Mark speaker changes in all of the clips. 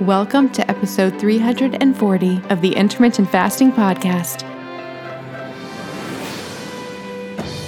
Speaker 1: Welcome to episode 340 of the Intermittent Fasting Podcast.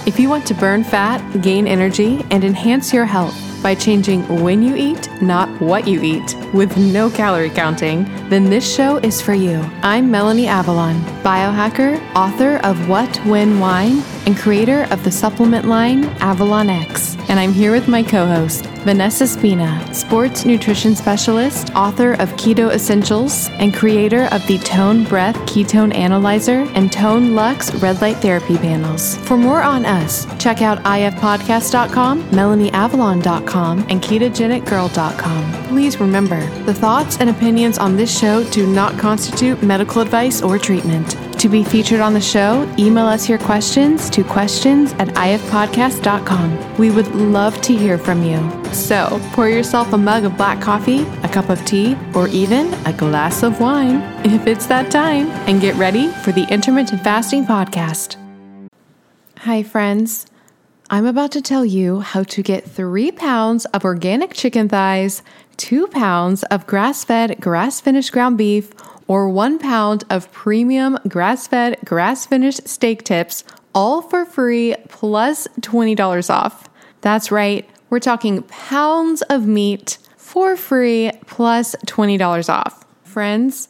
Speaker 1: If you want to burn fat, gain energy, and enhance your health by changing when you eat, not what you eat, with no calorie counting, then this show is for you. I'm Melanie Avalon, biohacker, author of What, When, Wine, and creator of the supplement line Avalon X. And I'm here with my co host, Vanessa Spina, sports nutrition specialist, author of Keto Essentials, and creator of the Tone Breath Ketone Analyzer and Tone Lux Red Light Therapy panels. For more on us, check out ifpodcast.com, melanieavalon.com, and ketogenicgirl.com. Please remember, the thoughts and opinions on this show do not constitute medical advice or treatment. To be featured on the show, email us your questions to questions at ifpodcast.com. We would love to hear from you. So pour yourself a mug of black coffee, a cup of tea, or even a glass of wine if it's that time, and get ready for the Intermittent Fasting Podcast. Hi, friends. I'm about to tell you how to get three pounds of organic chicken thighs, two pounds of grass fed, grass finished ground beef, or one pound of premium grass fed, grass finished steak tips, all for free plus $20 off. That's right, we're talking pounds of meat for free plus $20 off. Friends,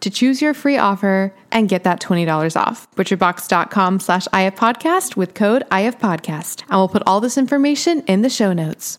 Speaker 1: to choose your free offer and get that $20 off. Butcherbox.com slash ifpodcast with code ifpodcast. And we'll put all this information in the show notes.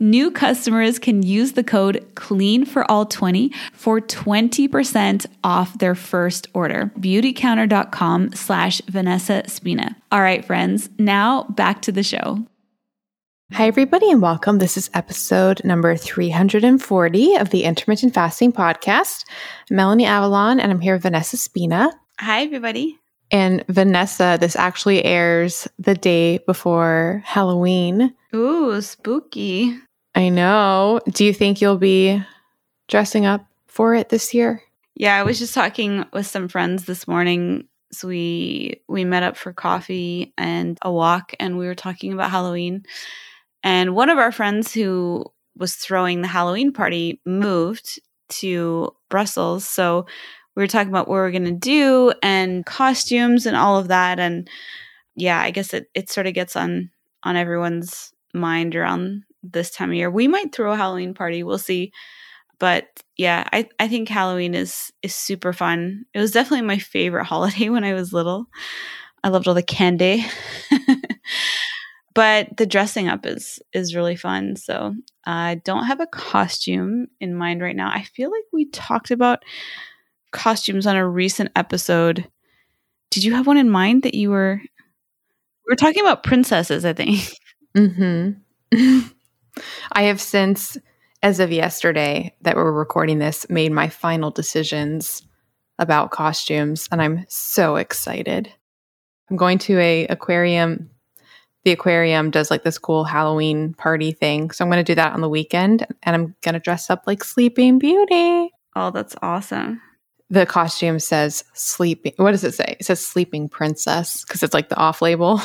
Speaker 2: New customers can use the code CLEAN for all 20 for 20% off their first order. Beautycounter.com slash Vanessa Spina. All right, friends, now back to the show.
Speaker 1: Hi, everybody, and welcome. This is episode number 340 of the Intermittent Fasting Podcast. I'm Melanie Avalon, and I'm here with Vanessa Spina.
Speaker 2: Hi, everybody.
Speaker 1: And Vanessa, this actually airs the day before Halloween.
Speaker 2: Ooh, spooky.
Speaker 1: I know. Do you think you'll be dressing up for it this year?
Speaker 2: Yeah, I was just talking with some friends this morning. So we we met up for coffee and a walk and we were talking about Halloween. And one of our friends who was throwing the Halloween party moved to Brussels. So we were talking about what we are going to do and costumes and all of that and yeah, I guess it it sort of gets on on everyone's mind around this time of year. We might throw a Halloween party. We'll see. But yeah, I, I think Halloween is is super fun. It was definitely my favorite holiday when I was little. I loved all the candy. but the dressing up is is really fun. So uh, I don't have a costume in mind right now. I feel like we talked about costumes on a recent episode. Did you have one in mind that you were? We were talking about princesses, I think.
Speaker 1: Mm-hmm. I have since, as of yesterday that we're recording this, made my final decisions about costumes, and I'm so excited. I'm going to a aquarium. The aquarium does like this cool Halloween party thing, so I'm going to do that on the weekend, and I'm going to dress up like Sleeping Beauty.
Speaker 2: Oh, that's awesome!
Speaker 1: The costume says sleeping. What does it say? It says sleeping princess because it's like the off label.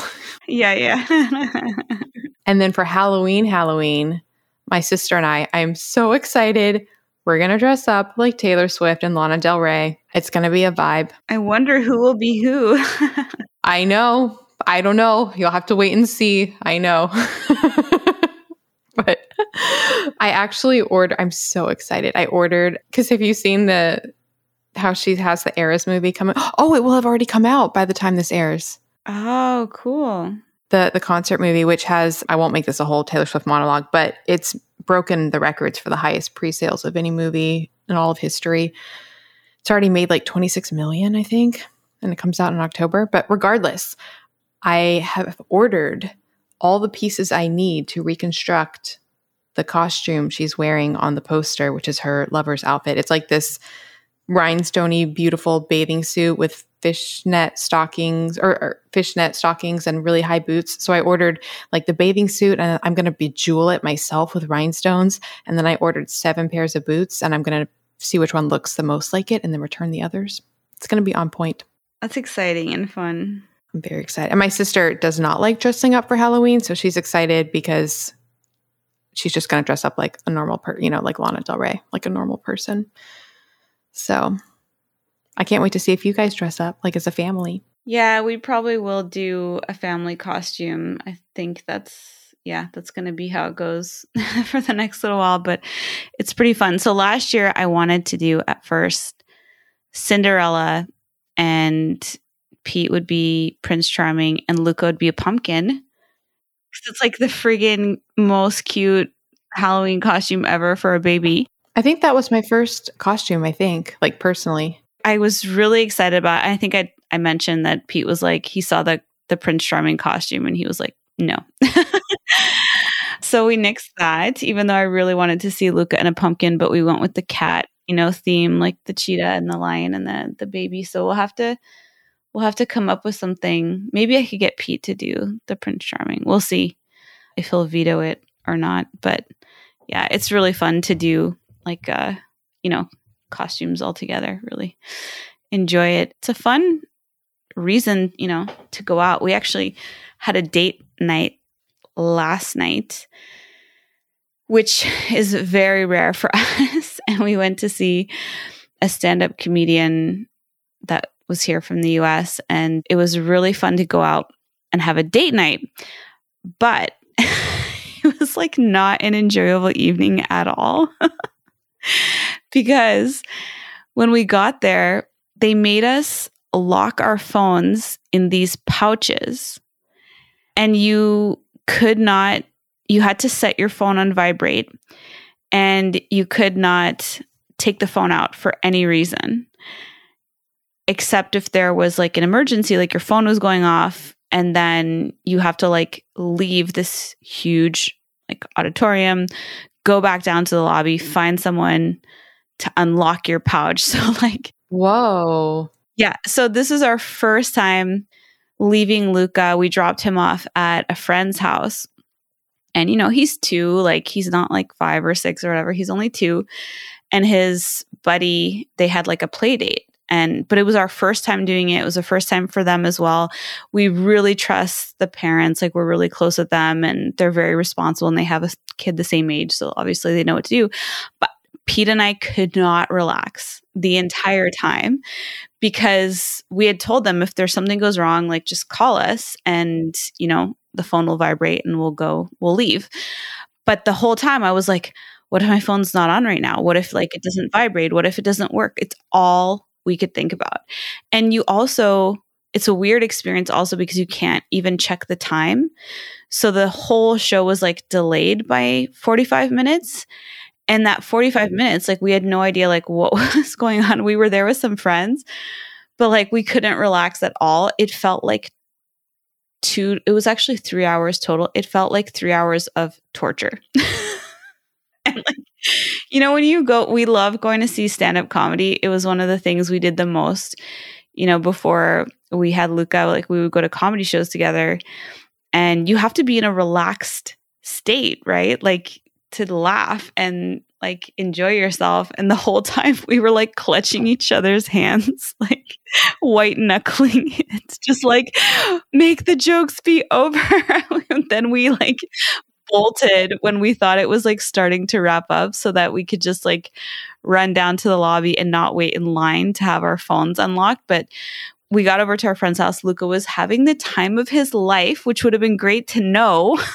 Speaker 2: Yeah, yeah.
Speaker 1: and then for Halloween, Halloween, my sister and I, I'm so excited. We're going to dress up like Taylor Swift and Lana Del Rey. It's going to be a vibe.
Speaker 2: I wonder who will be who.
Speaker 1: I know. I don't know. You'll have to wait and see. I know. but I actually ordered, I'm so excited. I ordered, because have you seen the how she has the Eras movie coming. Oh, it will have already come out by the time this airs.
Speaker 2: Oh, cool.
Speaker 1: The the concert movie, which has I won't make this a whole Taylor Swift monologue, but it's broken the records for the highest pre-sales of any movie in all of history. It's already made like 26 million, I think, and it comes out in October. But regardless, I have ordered all the pieces I need to reconstruct the costume she's wearing on the poster, which is her lover's outfit. It's like this rhinestoney, beautiful bathing suit with fishnet stockings or, or, fishnet stockings and really high boots. So I ordered like the bathing suit and I'm going to bejewel it myself with rhinestones. And then I ordered seven pairs of boots and I'm going to see which one looks the most like it and then return the others. It's going to be on point.
Speaker 2: That's exciting and fun.
Speaker 1: I'm very excited. And my sister does not like dressing up for Halloween, so she's excited because she's just going to dress up like a normal person, you know, like Lana Del Rey, like a normal person. So I can't wait to see if you guys dress up like as a family.
Speaker 2: Yeah, we probably will do a family costume. I think that's yeah, that's going to be how it goes for the next little while, but it's pretty fun. So last year I wanted to do at first Cinderella and Pete would be Prince Charming and Luca would be a pumpkin. It's like the friggin' most cute Halloween costume ever for a baby.
Speaker 1: I think that was my first costume, I think, like personally.
Speaker 2: I was really excited about it. I think I I mentioned that Pete was like he saw the the Prince Charming costume and he was like, no. so we nixed that, even though I really wanted to see Luca and a pumpkin, but we went with the cat, you know, theme, like the cheetah and the lion and the the baby. So we'll have to we'll have to come up with something. Maybe I could get Pete to do the Prince Charming. We'll see if he'll veto it or not. But yeah, it's really fun to do like uh, you know, costumes all together. Really enjoy it. It's a fun reason, you know, to go out. We actually had a date night last night, which is very rare for us. and we went to see a stand-up comedian that was here from the US and it was really fun to go out and have a date night. But it was like not an enjoyable evening at all. because when we got there, they made us lock our phones in these pouches. And you could not you had to set your phone on vibrate and you could not take the phone out for any reason except if there was like an emergency, like your phone was going off, and then you have to like leave this huge like auditorium, go back down to the lobby, find someone to unlock your pouch. So like
Speaker 1: Whoa.
Speaker 2: Yeah. So this is our first time leaving Luca. We dropped him off at a friend's house. And you know, he's two, like he's not like five or six or whatever. He's only two. And his buddy, they had like a play date and but it was our first time doing it it was the first time for them as well we really trust the parents like we're really close with them and they're very responsible and they have a kid the same age so obviously they know what to do but Pete and I could not relax the entire time because we had told them if there's something goes wrong like just call us and you know the phone will vibrate and we'll go we'll leave but the whole time I was like what if my phone's not on right now? What if like it doesn't vibrate? What if it doesn't work? It's all we could think about. And you also, it's a weird experience also because you can't even check the time. So the whole show was like delayed by 45 minutes. And that 45 minutes, like we had no idea like what was going on. We were there with some friends, but like we couldn't relax at all. It felt like two, it was actually three hours total. It felt like three hours of torture. and like you know, when you go, we love going to see stand up comedy. It was one of the things we did the most, you know, before we had Luca, like we would go to comedy shows together and you have to be in a relaxed state, right? Like to laugh and like enjoy yourself. And the whole time we were like clutching each other's hands, like white knuckling. It's just like, make the jokes be over. then we like bolted when we thought it was like starting to wrap up so that we could just like run down to the lobby and not wait in line to have our phones unlocked. But we got over to our friend's house. Luca was having the time of his life, which would have been great to know.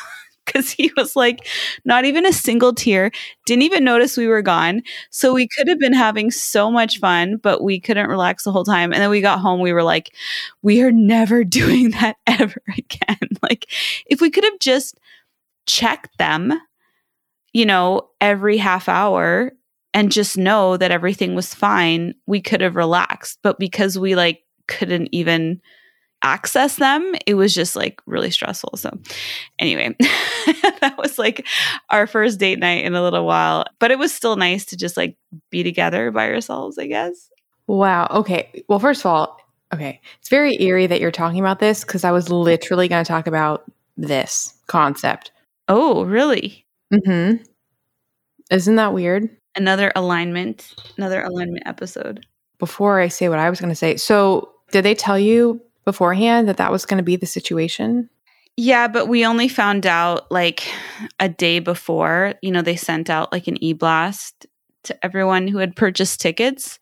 Speaker 2: because he was like not even a single tear, didn't even notice we were gone. So we could have been having so much fun, but we couldn't relax the whole time. And then we got home, we were like, we are never doing that ever again. like, if we could have just check them, you know, every half hour and just know that everything was fine, we could have relaxed. But because we like couldn't even access them, it was just like really stressful. So, anyway, that was like our first date night in a little while, but it was still nice to just like be together by ourselves, I guess.
Speaker 1: Wow. Okay. Well, first of all, okay. It's very eerie that you're talking about this because I was literally going to talk about this concept.
Speaker 2: Oh, really?
Speaker 1: Mm hmm. Isn't that weird?
Speaker 2: Another alignment, another alignment episode.
Speaker 1: Before I say what I was going to say, so did they tell you beforehand that that was going to be the situation?
Speaker 2: Yeah, but we only found out like a day before. You know, they sent out like an e blast to everyone who had purchased tickets.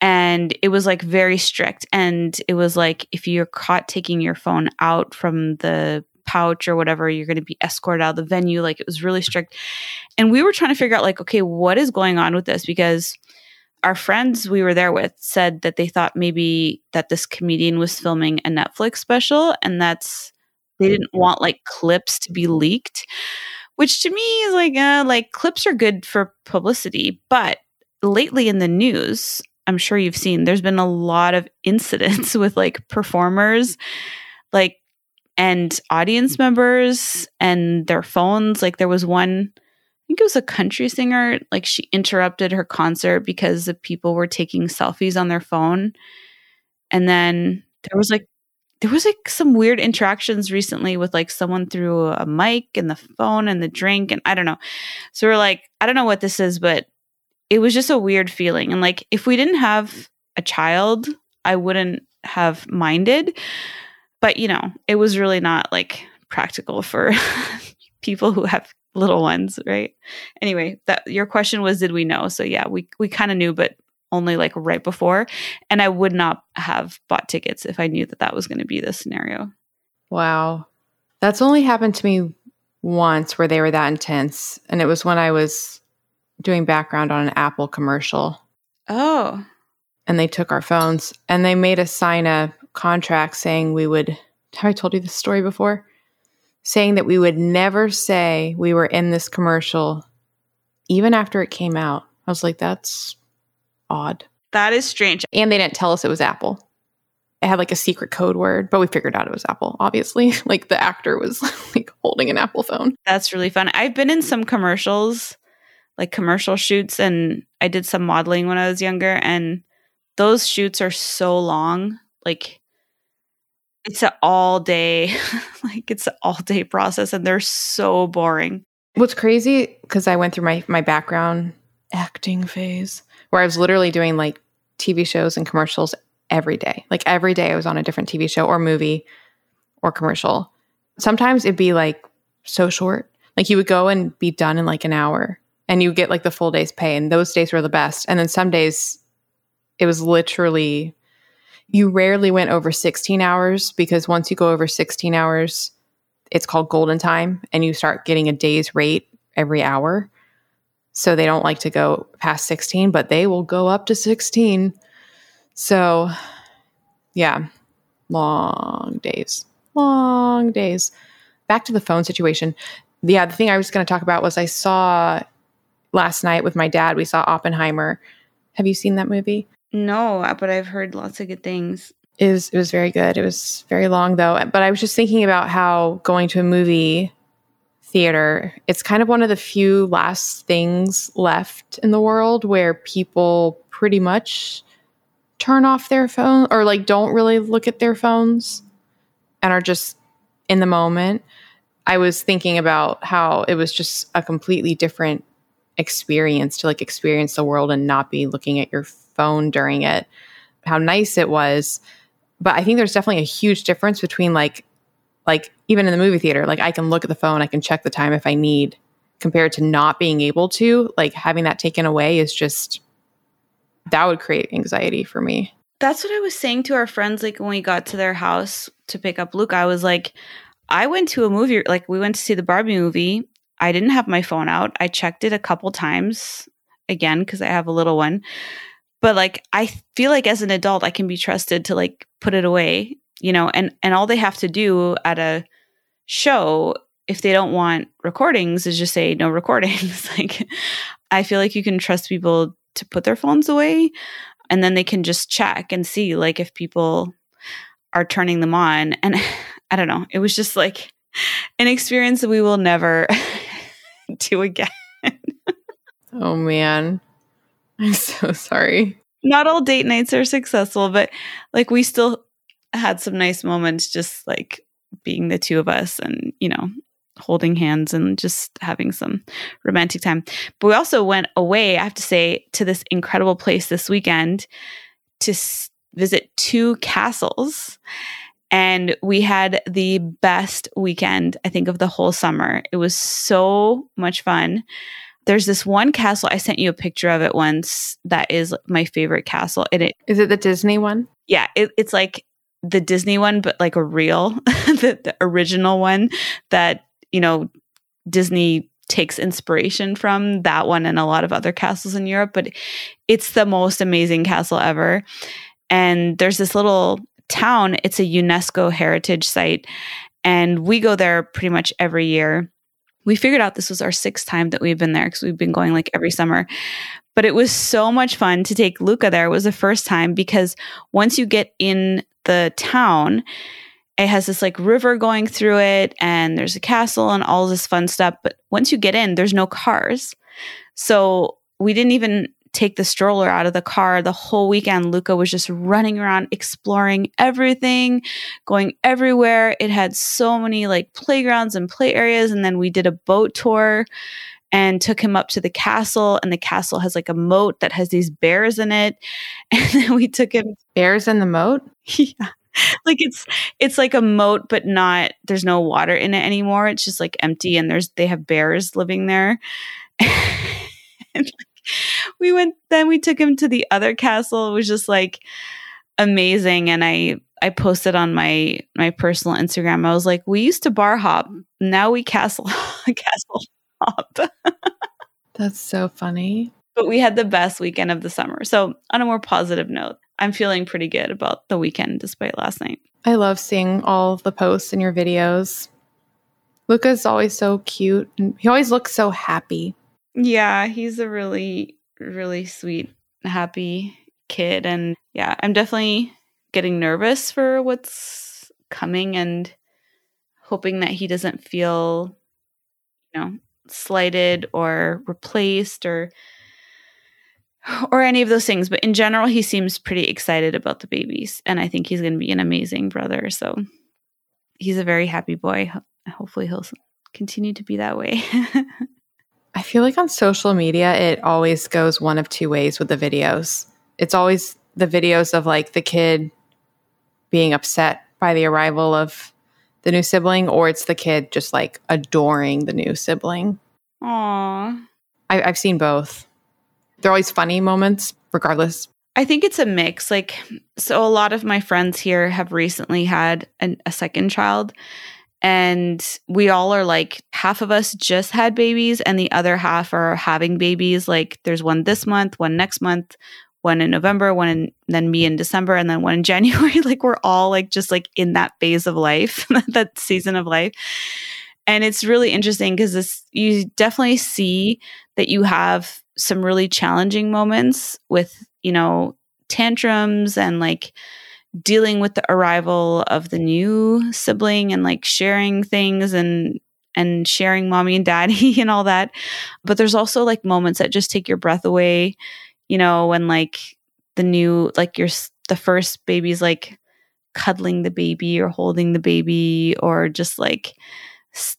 Speaker 2: And it was like very strict. And it was like if you're caught taking your phone out from the pouch or whatever, you're going to be escorted out of the venue. Like it was really strict. And we were trying to figure out, like, okay, what is going on with this? Because our friends we were there with said that they thought maybe that this comedian was filming a Netflix special and that's they didn't want like clips to be leaked which to me is like uh, like clips are good for publicity but lately in the news i'm sure you've seen there's been a lot of incidents with like performers like and audience members and their phones like there was one I think it was a country singer. Like she interrupted her concert because the people were taking selfies on their phone. And then there was like there was like some weird interactions recently with like someone threw a mic and the phone and the drink and I don't know. So we're like, I don't know what this is, but it was just a weird feeling. And like if we didn't have a child, I wouldn't have minded. But you know, it was really not like practical for people who have little ones, right? Anyway, that your question was did we know? So yeah, we we kind of knew but only like right before and I would not have bought tickets if I knew that that was going to be the scenario.
Speaker 1: Wow. That's only happened to me once where they were that intense and it was when I was doing background on an Apple commercial.
Speaker 2: Oh.
Speaker 1: And they took our phones and they made us sign a contract saying we would have I told you this story before? saying that we would never say we were in this commercial even after it came out. I was like, that's odd.
Speaker 2: That is strange.
Speaker 1: And they didn't tell us it was Apple. It had like a secret code word, but we figured out it was Apple, obviously. like the actor was like holding an Apple phone.
Speaker 2: That's really fun. I've been in some commercials, like commercial shoots, and I did some modeling when I was younger, and those shoots are so long. Like it's an all day, like it's an all day process, and they're so boring.
Speaker 1: What's crazy because I went through my my background acting phase where I was literally doing like TV shows and commercials every day. Like every day, I was on a different TV show or movie or commercial. Sometimes it'd be like so short. Like you would go and be done in like an hour and you get like the full day's pay. And those days were the best. And then some days it was literally you rarely went over 16 hours because once you go over 16 hours, it's called golden time and you start getting a day's rate every hour. So they don't like to go past 16, but they will go up to 16. So, yeah, long days, long days. Back to the phone situation. Yeah, the thing I was going to talk about was I saw last night with my dad, we saw Oppenheimer. Have you seen that movie?
Speaker 2: No, uh, but I've heard lots of good things.
Speaker 1: It was, it was very good. It was very long though. But I was just thinking about how going to a movie theater, it's kind of one of the few last things left in the world where people pretty much turn off their phone or like don't really look at their phones and are just in the moment. I was thinking about how it was just a completely different experience to like experience the world and not be looking at your phone during it, how nice it was. But I think there's definitely a huge difference between like like even in the movie theater, like I can look at the phone, I can check the time if I need compared to not being able to, like having that taken away is just that would create anxiety for me.
Speaker 2: That's what I was saying to our friends like when we got to their house to pick up Luke. I was like I went to a movie like we went to see the Barbie movie. I didn't have my phone out. I checked it a couple times again because I have a little one but like i feel like as an adult i can be trusted to like put it away you know and and all they have to do at a show if they don't want recordings is just say no recordings like I feel like you can trust people to put their phones away and then they can just check and see like if people are turning them on. And I don't know, it was just like an experience that we will never do again.
Speaker 1: oh man. I'm so sorry.
Speaker 2: Not all date nights are successful, but like we still had some nice moments just like being the two of us and, you know, holding hands and just having some romantic time. But we also went away, I have to say, to this incredible place this weekend to s- visit two castles. And we had the best weekend, I think, of the whole summer. It was so much fun. There's this one castle, I sent you a picture of it once, that is my favorite castle. And it
Speaker 1: is it the Disney one?
Speaker 2: Yeah, it, it's like the Disney one, but like a real, the, the original one that you know, Disney takes inspiration from that one and a lot of other castles in Europe, but it's the most amazing castle ever. And there's this little town, it's a UNESCO heritage site, and we go there pretty much every year. We figured out this was our sixth time that we've been there because we've been going like every summer. But it was so much fun to take Luca there. It was the first time because once you get in the town, it has this like river going through it and there's a castle and all this fun stuff but once you get in there's no cars so we didn't even take the stroller out of the car. The whole weekend luca was just running around exploring everything going everywhere. It had so many like playgrounds and play areas and then we did a boat tour and took him up to the castle and the castle has like a moat that has these bears in it. And then we took him
Speaker 1: bears in the moat?
Speaker 2: Yeah. Like it's it's like a moat but not there's no water in it anymore. It's just like empty and there's they have bears living there. And we went then we took him to the other castle. It was just like amazing. And i i posted on my my personal instagram. I was like we used to bar hop. Now we castle castle hop.
Speaker 1: That's so funny.
Speaker 2: But we had the best weekend of the summer. So on a more positive note I'm feeling pretty good about the weekend despite last night.
Speaker 1: I love seeing all the posts and your videos. Luca's always so cute and he always looks so happy.
Speaker 2: Yeah, he's a really, really sweet, happy kid. And yeah, I'm definitely getting nervous for what's coming and hoping that he doesn't feel, you know, slighted or replaced or or any of those things. But in general, he seems pretty excited about the babies. And I think he's going to be an amazing brother. So he's a very happy boy. Hopefully, he'll continue to be that way.
Speaker 1: I feel like on social media, it always goes one of two ways with the videos. It's always the videos of like the kid being upset by the arrival of the new sibling, or it's the kid just like adoring the new sibling.
Speaker 2: Aww.
Speaker 1: I, I've seen both. They're always funny moments, regardless.
Speaker 2: I think it's a mix. Like, so a lot of my friends here have recently had an, a second child. And we all are like, half of us just had babies, and the other half are having babies. Like, there's one this month, one next month, one in November, one in, then me in December, and then one in January. like, we're all like, just like in that phase of life, that season of life. And it's really interesting because this, you definitely see that you have some really challenging moments with, you know, tantrums and like dealing with the arrival of the new sibling and like sharing things and and sharing mommy and daddy and all that. But there's also like moments that just take your breath away, you know, when like the new like your the first baby's like cuddling the baby or holding the baby or just like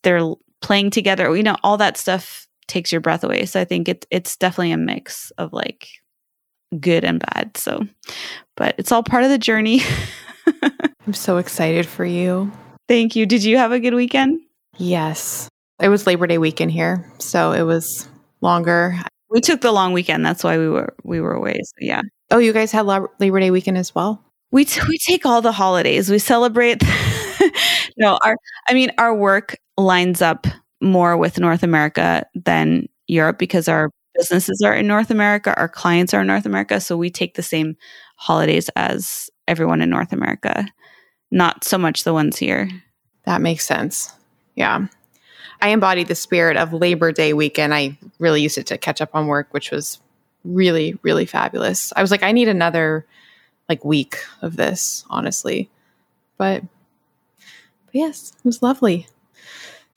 Speaker 2: they're playing together, you know, all that stuff takes your breath away. So I think it's it's definitely a mix of like good and bad. So, but it's all part of the journey.
Speaker 1: I'm so excited for you.
Speaker 2: Thank you. Did you have a good weekend?
Speaker 1: Yes. It was Labor Day weekend here, so it was longer.
Speaker 2: We took the long weekend. That's why we were we were away. So yeah.
Speaker 1: Oh, you guys had Labor Day weekend as well?
Speaker 2: We t- we take all the holidays. We celebrate. no, our I mean our work lines up more with North America than Europe because our businesses are in North America, our clients are in North America. So we take the same holidays as everyone in North America, not so much the ones here. Mm-hmm.
Speaker 1: That makes sense. Yeah. I embodied the spirit of Labor Day weekend. I really used it to catch up on work, which was really, really fabulous. I was like, I need another like week of this, honestly. But, but yes, it was lovely.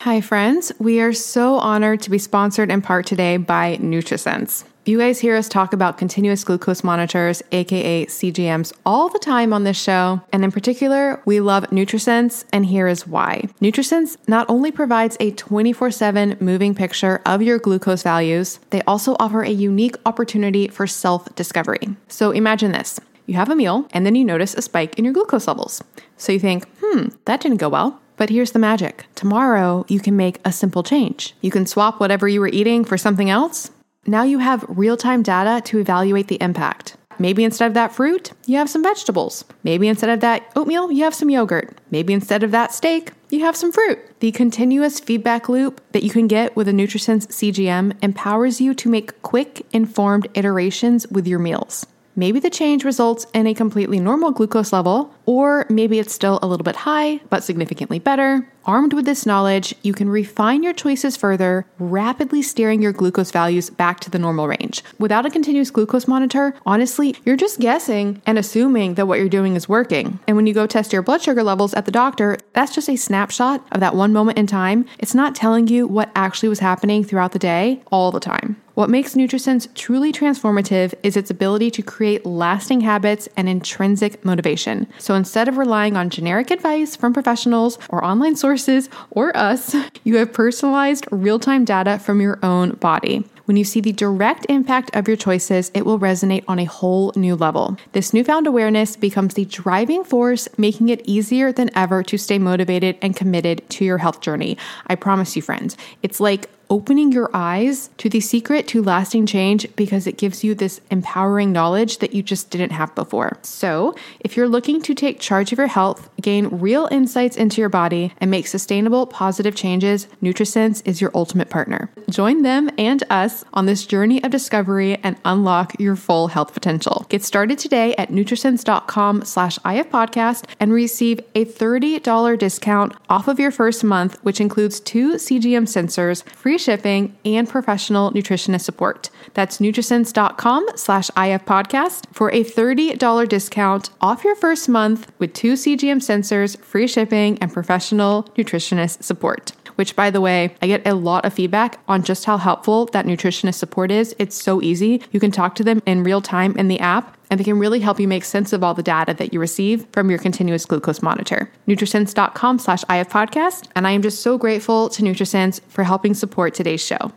Speaker 1: Hi, friends. We are so honored to be sponsored in part today by NutriSense. You guys hear us talk about continuous glucose monitors, aka CGMs, all the time on this show. And in particular, we love NutriSense, and here is why. NutriSense not only provides a 24 7 moving picture of your glucose values, they also offer a unique opportunity for self discovery. So imagine this you have a meal, and then you notice a spike in your glucose levels. So you think, hmm, that didn't go well. But here's the magic tomorrow, you can make a simple change. You can swap whatever you were eating for something else. Now you have real time data to evaluate the impact. Maybe instead of that fruit, you have some vegetables. Maybe instead of that oatmeal, you have some yogurt. Maybe instead of that steak, you have some fruit. The continuous feedback loop that you can get with a NutriSense CGM empowers you to make quick, informed iterations with your meals. Maybe the change results in a completely normal glucose level, or maybe it's still a little bit high, but significantly better. Armed with this knowledge, you can refine your choices further, rapidly steering your glucose values back to the normal range. Without a continuous glucose monitor, honestly, you're just guessing and assuming that what you're doing is working. And when you go test your blood sugar levels at the doctor, that's just a snapshot of that one moment in time. It's not telling you what actually was happening throughout the day all the time. What makes NutriSense truly transformative is its ability to create lasting habits and intrinsic motivation. So instead of relying on generic advice from professionals or online sources or us, you have personalized real time data from your own body. When you see the direct impact of your choices, it will resonate on a whole new level. This newfound awareness becomes the driving force, making it easier than ever to stay motivated and committed to your health journey. I promise you, friends, it's like opening your eyes to the secret to lasting change because it gives you this empowering knowledge that you just didn't have before. So, if you're looking to take charge of your health, gain real insights into your body, and make sustainable, positive changes, NutriSense is your ultimate partner. Join them and us on this journey of discovery and unlock your full health potential. Get started today at nutrisense.com slash ifpodcast and receive a $30 discount off of your first month, which includes two CGM sensors, free shipping, and professional nutritionist support. That's nutrisense.com slash ifpodcast for a $30 discount off your first month with two CGM sensors, free shipping, and professional nutritionist support which by the way, I get a lot of feedback on just how helpful that nutritionist support is. It's so easy. You can talk to them in real time in the app and they can really help you make sense of all the data that you receive from your continuous glucose monitor. Nutrisense.com slash ifpodcast. And I am just so grateful to Nutrisense for helping support today's show.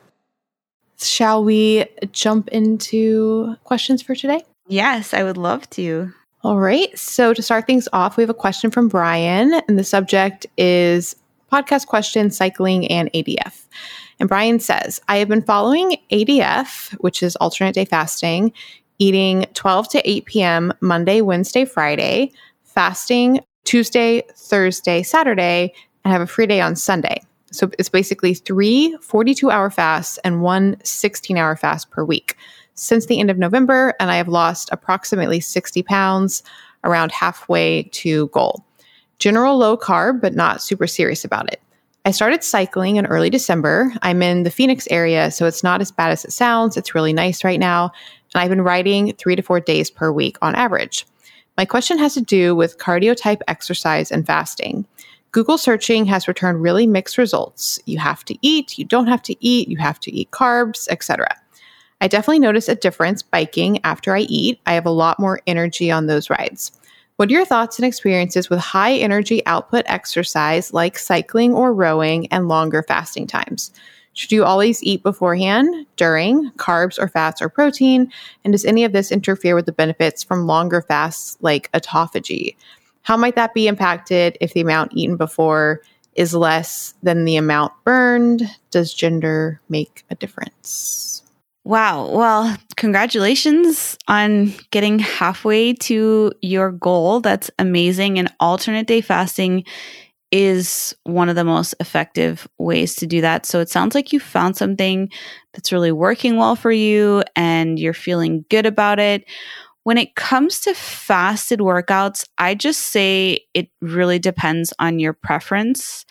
Speaker 1: Shall we jump into questions for today?
Speaker 2: Yes, I would love to.
Speaker 1: All right. So to start things off, we have a question from Brian, and the subject is podcast question, cycling, and ADF. And Brian says, I have been following ADF, which is alternate day fasting, eating 12 to 8 p.m. Monday, Wednesday, Friday, fasting Tuesday, Thursday, Saturday, and have a free day on Sunday. So it's basically three 42 hour fasts and one 16 hour fast per week since the end of November. And I have lost approximately 60 pounds, around halfway to goal. General low carb, but not super serious about it. I started cycling in early December. I'm in the Phoenix area, so it's not as bad as it sounds. It's really nice right now. And I've been riding three to four days per week on average. My question has to do with cardio type exercise and fasting. Google searching has returned really mixed results. You have to eat, you don't have to eat, you have to eat carbs, etc. I definitely notice a difference biking after I eat. I have a lot more energy on those rides. What are your thoughts and experiences with high energy output exercise like cycling or rowing and longer fasting times? Should you always eat beforehand, during, carbs or fats or protein? And does any of this interfere with the benefits from longer fasts like autophagy? How might that be impacted if the amount eaten before is less than the amount burned? Does gender make a difference?
Speaker 2: Wow. Well, congratulations on getting halfway to your goal. That's amazing. And alternate day fasting is one of the most effective ways to do that. So it sounds like you found something that's really working well for you and you're feeling good about it. When it comes to fasted workouts, I just say it really depends on your preference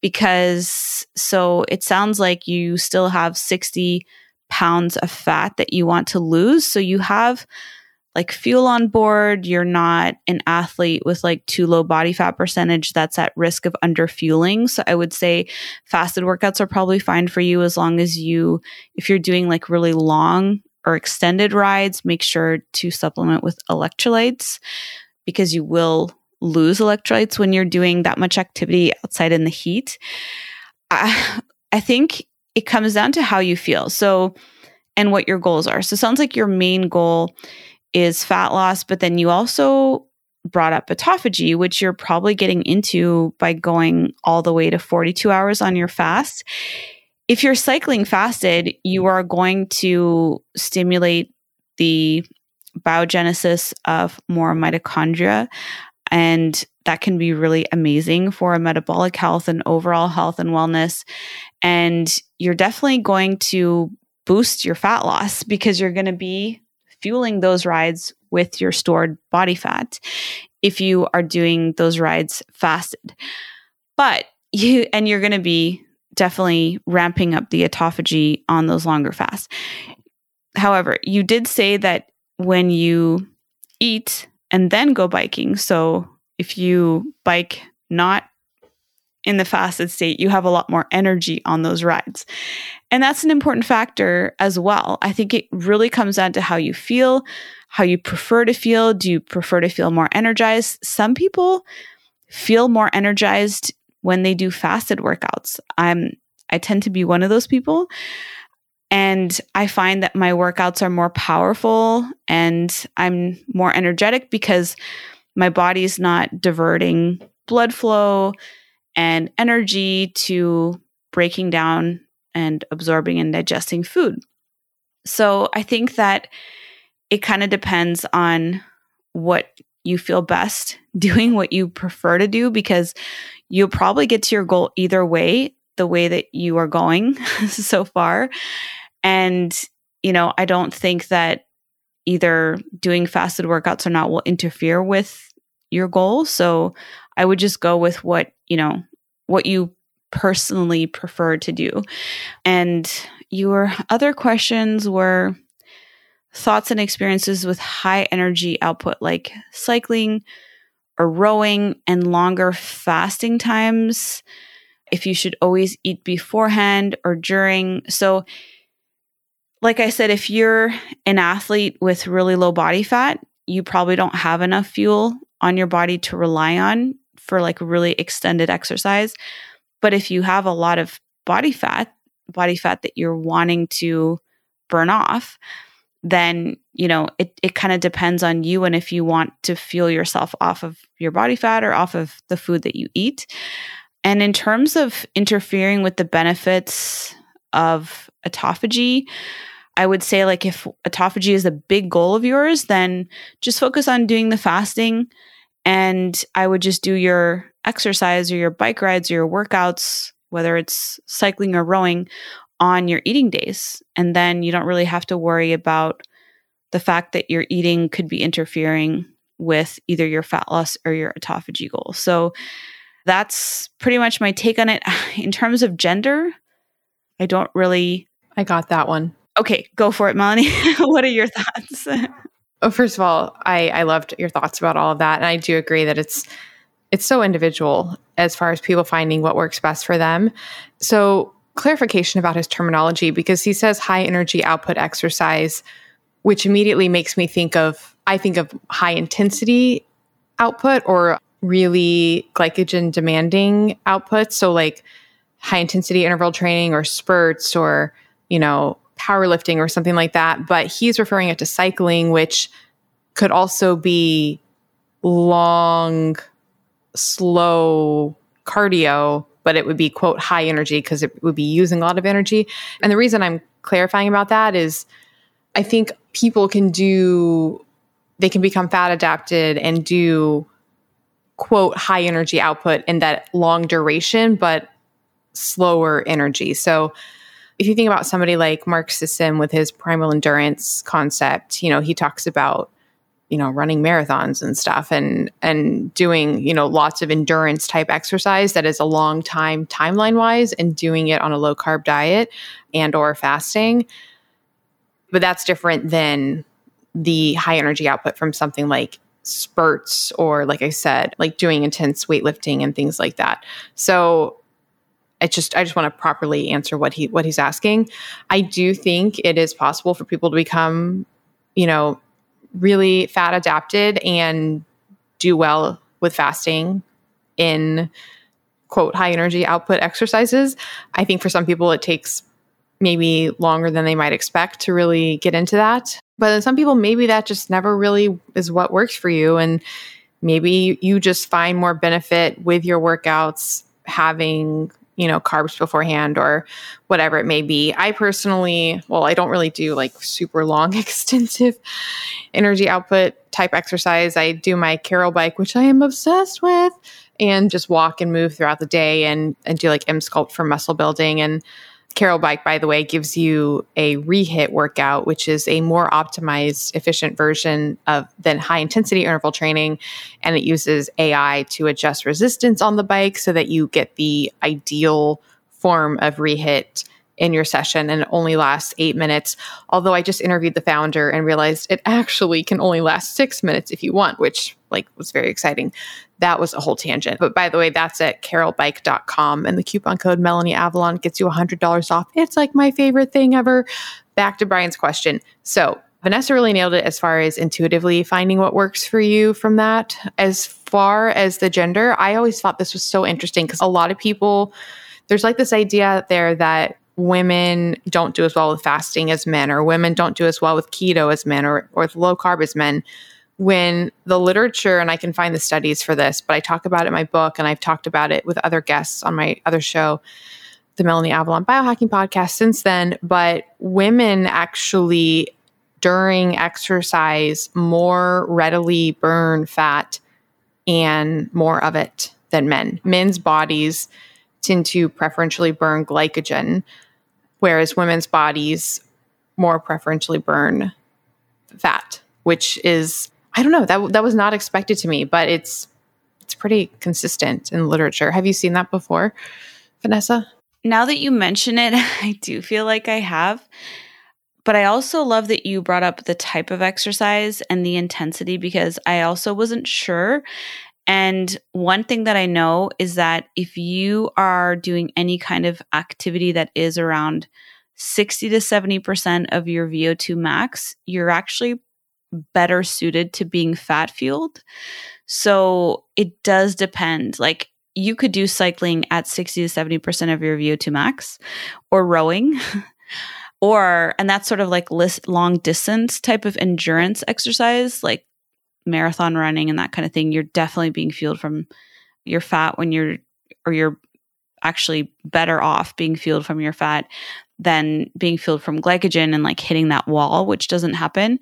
Speaker 2: because so it sounds like you still have 60 pounds of fat that you want to lose. So you have like fuel on board. You're not an athlete with like too low body fat percentage that's at risk of under fueling. So I would say fasted workouts are probably fine for you as long as you, if you're doing like really long or extended rides, make sure to supplement with electrolytes because you will lose electrolytes when you're doing that much activity outside in the heat. I, I think it comes down to how you feel. So, and what your goals are. So, sounds like your main goal is fat loss, but then you also brought up autophagy, which you're probably getting into by going all the way to 42 hours on your fast. If you're cycling fasted, you are going to stimulate the biogenesis of more mitochondria. And that can be really amazing for metabolic health and overall health and wellness. And you're definitely going to boost your fat loss because you're going to be fueling those rides with your stored body fat if you are doing those rides fasted. But you, and you're going to be definitely ramping up the autophagy on those longer fasts. However, you did say that when you eat and then go biking, so if you bike not in the fasted state, you have a lot more energy on those rides. And that's an important factor as well. I think it really comes down to how you feel, how you prefer to feel. Do you prefer to feel more energized? Some people feel more energized when they do fasted workouts. I'm I tend to be one of those people. And I find that my workouts are more powerful and I'm more energetic because my body's not diverting blood flow and energy to breaking down and absorbing and digesting food. So I think that it kind of depends on what you feel best doing, what you prefer to do, because you'll probably get to your goal either way, the way that you are going so far. And, you know, I don't think that either doing fasted workouts or not will interfere with your goal. So I would just go with what, you know, what you personally prefer to do. And your other questions were thoughts and experiences with high energy output, like cycling or rowing and longer fasting times. If you should always eat beforehand or during. So, like I said, if you're an athlete with really low body fat, you probably don't have enough fuel on your body to rely on for like really extended exercise. But if you have a lot of body fat, body fat that you're wanting to burn off, then you know it, it kind of depends on you and if you want to fuel yourself off of your body fat or off of the food that you eat and in terms of interfering with the benefits of autophagy i would say like if autophagy is a big goal of yours then just focus on doing the fasting and I would just do your exercise or your bike rides or your workouts, whether it's cycling or rowing, on your eating days. And then you don't really have to worry about the fact that your eating could be interfering with either your fat loss or your autophagy goal. So that's pretty much my take on it. In terms of gender, I don't really.
Speaker 1: I got that one.
Speaker 2: Okay, go for it, Melanie. what are your thoughts?
Speaker 1: Oh, first of all, I, I loved your thoughts about all of that. And I do agree that it's it's so individual as far as people finding what works best for them. So clarification about his terminology because he says high energy output exercise, which immediately makes me think of I think of high intensity output or really glycogen demanding output. So like high intensity interval training or spurts or, you know, powerlifting or something like that, but he's referring it to cycling, which could also be long, slow cardio, but it would be, quote, high energy because it would be using a lot of energy. And the reason I'm clarifying about that is I think people can do, they can become fat adapted and do, quote, high energy output in that long duration, but slower energy. So, if you think about somebody like Mark Sisson with his primal endurance concept, you know, he talks about, you know running marathons and stuff and and doing you know lots of endurance type exercise that is a long time timeline wise and doing it on a low carb diet and or fasting. But that's different than the high energy output from something like spurts or like i said like doing intense weightlifting and things like that. So I just I just want to properly answer what he what he's asking. I do think it is possible for people to become, you know, really fat adapted and do well with fasting in quote high energy output exercises. I think for some people it takes maybe longer than they might expect to really get into that. But some people maybe that just never really is what works for you and maybe you just find more benefit with your workouts having you know, carbs beforehand or whatever it may be. I personally, well, I don't really do like super long, extensive energy output type exercise. I do my Carol bike, which I am obsessed with, and just walk and move throughout the day and, and do like Emsculpt for muscle building. And Carol Bike, by the way, gives you a rehit workout, which is a more optimized, efficient version of than high intensity interval training, and it uses AI to adjust resistance on the bike so that you get the ideal form of rehit in your session and it only lasts eight minutes. Although I just interviewed the founder and realized it actually can only last six minutes if you want, which like was very exciting. That was a whole tangent. But by the way, that's at carolbike.com and the coupon code Melanie Avalon gets you $100 off. It's like my favorite thing ever. Back to Brian's question. So Vanessa really nailed it as far as intuitively finding what works for you from that. As far as the gender, I always thought this was so interesting because a lot of people, there's like this idea out there that women don't do as well with fasting as men, or women don't do as well with keto as men, or, or with low carb as men. When the literature, and I can find the studies for this, but I talk about it in my book and I've talked about it with other guests on my other show, the Melanie Avalon Biohacking Podcast, since then. But women actually, during exercise, more readily burn fat and more of it than men. Men's bodies tend to preferentially burn glycogen, whereas women's bodies more preferentially burn fat, which is I don't know that that was not expected to me, but it's it's pretty consistent in literature. Have you seen that before, Vanessa?
Speaker 2: Now that you mention it, I do feel like I have. But I also love that you brought up the type of exercise and the intensity because I also wasn't sure. And one thing that I know is that if you are doing any kind of activity that is around 60 to 70% of your VO2 max, you're actually better suited to being fat fueled. So it does depend. Like you could do cycling at 60 to 70% of your VO2 max or rowing. or, and that's sort of like list, long distance type of endurance exercise, like marathon running and that kind of thing, you're definitely being fueled from your fat when you're, or you're actually better off being fueled from your fat than being fueled from glycogen and like hitting that wall, which doesn't happen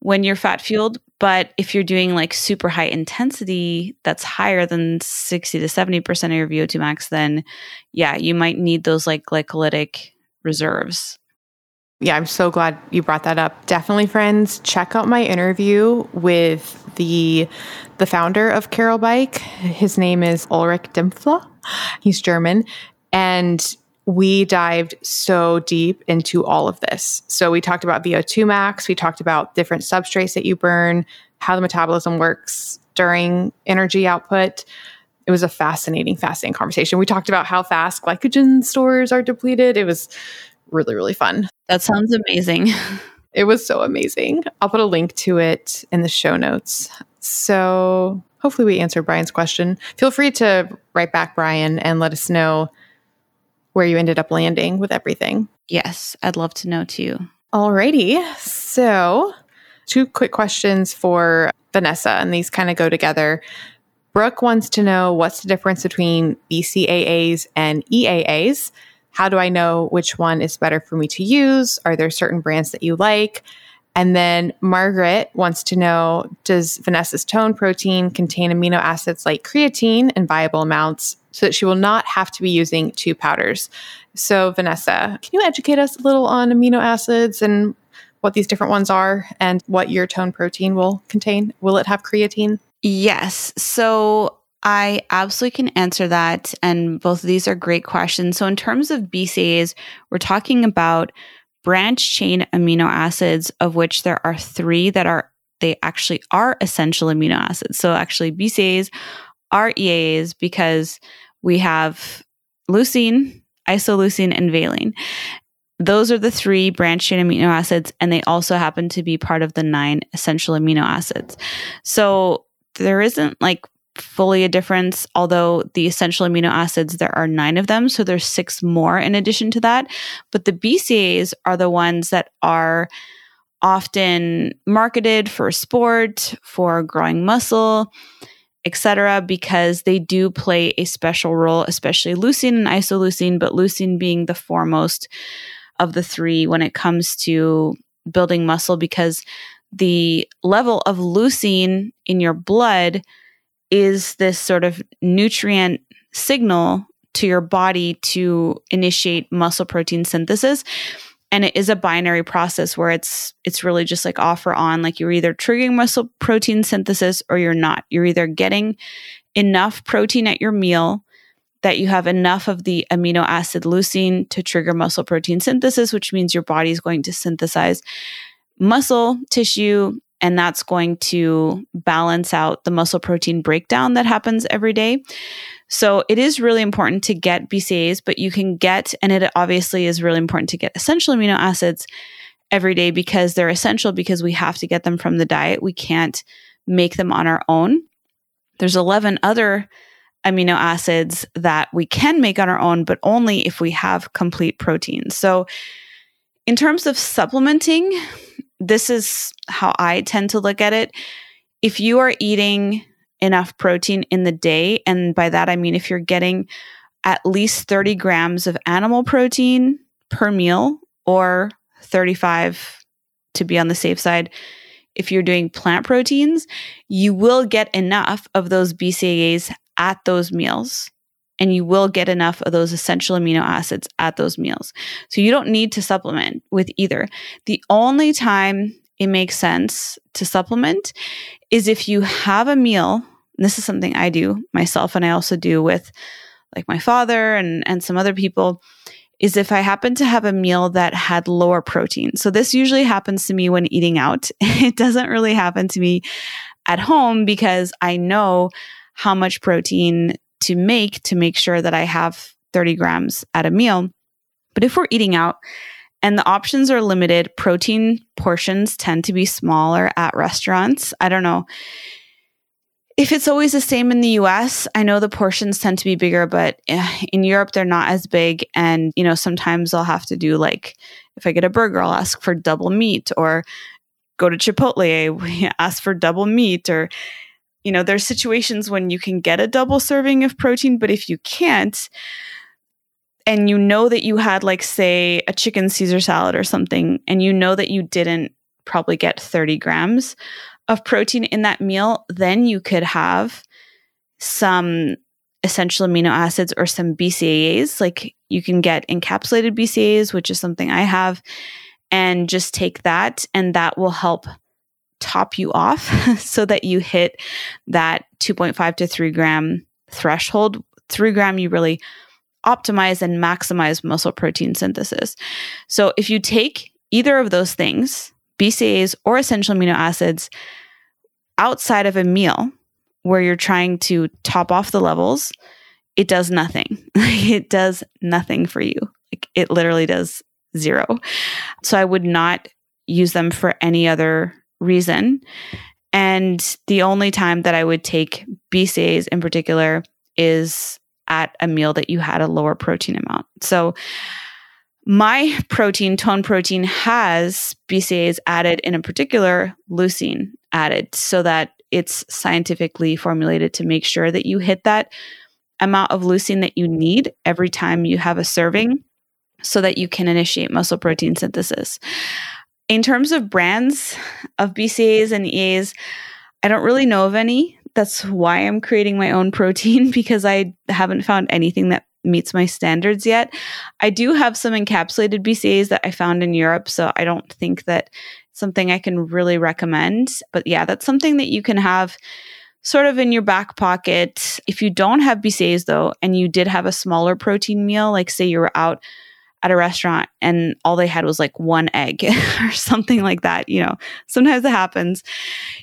Speaker 2: when you're fat fueled. But if you're doing like super high intensity that's higher than 60 to 70% of your VO2 max, then yeah, you might need those like glycolytic reserves.
Speaker 1: Yeah, I'm so glad you brought that up. Definitely, friends, check out my interview with the the founder of Carol Bike. His name is Ulrich Dempfle. He's German, and we dived so deep into all of this. So we talked about VO2 max, we talked about different substrates that you burn, how the metabolism works during energy output. It was a fascinating, fascinating conversation. We talked about how fast glycogen stores are depleted. It was really, really fun.
Speaker 2: That sounds amazing.
Speaker 1: it was so amazing. I'll put a link to it in the show notes. So hopefully we answered Brian's question. Feel free to write back, Brian, and let us know where you ended up landing with everything.
Speaker 2: Yes, I'd love to know too.
Speaker 1: Alrighty. So, two quick questions for Vanessa, and these kind of go together. Brooke wants to know what's the difference between BCAAs and EAAs? How do I know which one is better for me to use? Are there certain brands that you like? And then Margaret wants to know Does Vanessa's tone protein contain amino acids like creatine in viable amounts so that she will not have to be using two powders? So, Vanessa, can you educate us a little on amino acids and what these different ones are and what your tone protein will contain? Will it have creatine?
Speaker 2: Yes. So I absolutely can answer that. And both of these are great questions. So, in terms of BCAAs, we're talking about branch chain amino acids, of which there are three that are, they actually are essential amino acids. So, actually, BCAAs are EAAs because we have leucine, isoleucine, and valine. Those are the three branch chain amino acids, and they also happen to be part of the nine essential amino acids. So, there isn't like fully a difference, although the essential amino acids, there are nine of them. So there's six more in addition to that. But the BCAs are the ones that are often marketed for sport, for growing muscle, etc., because they do play a special role, especially leucine and isoleucine, but leucine being the foremost of the three when it comes to building muscle because the level of leucine in your blood is this sort of nutrient signal to your body to initiate muscle protein synthesis and it is a binary process where it's it's really just like off or on like you're either triggering muscle protein synthesis or you're not you're either getting enough protein at your meal that you have enough of the amino acid leucine to trigger muscle protein synthesis which means your body is going to synthesize muscle tissue and that's going to balance out the muscle protein breakdown that happens every day. So it is really important to get BCAAs, but you can get, and it obviously is really important to get essential amino acids every day because they're essential because we have to get them from the diet. We can't make them on our own. There's 11 other amino acids that we can make on our own, but only if we have complete protein. So in terms of supplementing, this is how I tend to look at it. If you are eating enough protein in the day, and by that I mean if you're getting at least 30 grams of animal protein per meal or 35 to be on the safe side. If you're doing plant proteins, you will get enough of those BCAAs at those meals and you will get enough of those essential amino acids at those meals. So you don't need to supplement with either. The only time it makes sense to supplement is if you have a meal. this is something I do myself and I also do with like my father and and some other people is if I happen to have a meal that had lower protein. So this usually happens to me when eating out. It doesn't really happen to me at home because I know how much protein to make to make sure that I have 30 grams at a meal. But if we're eating out and the options are limited, protein portions tend to be smaller at restaurants. I don't know if it's always the same in the US, I know the portions tend to be bigger, but eh, in Europe, they're not as big. And, you know, sometimes I'll have to do like, if I get a burger, I'll ask for double meat or go to Chipotle, ask for double meat or, you know, there's situations when you can get a double serving of protein, but if you can't, and you know that you had, like, say, a chicken Caesar salad or something, and you know that you didn't probably get 30 grams of protein in that meal, then you could have some essential amino acids or some BCAAs. Like you can get encapsulated BCAAs, which is something I have, and just take that, and that will help top you off so that you hit that 2.5 to 3 gram threshold. 3 gram, you really optimize and maximize muscle protein synthesis. So if you take either of those things, BCAAs or essential amino acids, outside of a meal where you're trying to top off the levels, it does nothing. it does nothing for you. Like it literally does zero. So I would not use them for any other reason. And the only time that I would take BCAAs in particular is at a meal that you had a lower protein amount. So my protein, tone protein, has BCAAs added in a particular leucine added so that it's scientifically formulated to make sure that you hit that amount of leucine that you need every time you have a serving so that you can initiate muscle protein synthesis. In terms of brands of BCAAs and EAs, I don't really know of any. That's why I'm creating my own protein because I haven't found anything that meets my standards yet. I do have some encapsulated BCAAs that I found in Europe, so I don't think that something I can really recommend. But yeah, that's something that you can have sort of in your back pocket. If you don't have BCAAs though, and you did have a smaller protein meal, like say you were out at a restaurant and all they had was like one egg or something like that, you know, sometimes it happens.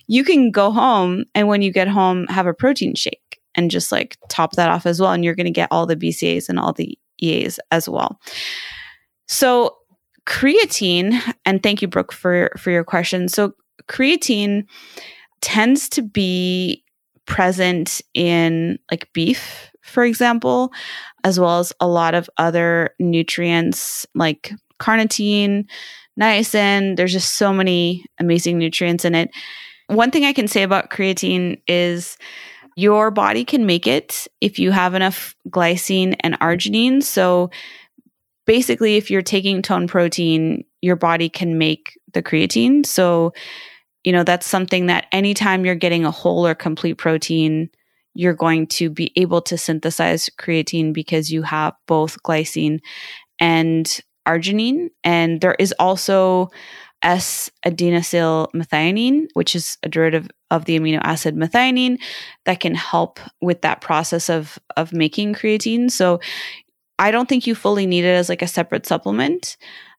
Speaker 2: You can go home and when you get home, have a protein shake and just like top that off as well. And you're going to get all the BCAs and all the EAs as well. So, creatine, and thank you, Brooke, for, for your question. So, creatine tends to be present in like beef, for example, as well as a lot of other nutrients like carnitine, niacin. There's just so many amazing nutrients in it. One thing I can say about creatine is your body can make it if you have enough glycine and arginine. So basically, if you're taking tone protein, your body can make the creatine. So you know, that's something that anytime you're getting a whole or complete protein, you're going to be able to synthesize creatine because you have both glycine and arginine. And there is also S adenosyl methionine, which is a derivative of the amino acid methionine that can help with that process of of making creatine. So I don't think you fully need it as like a separate supplement,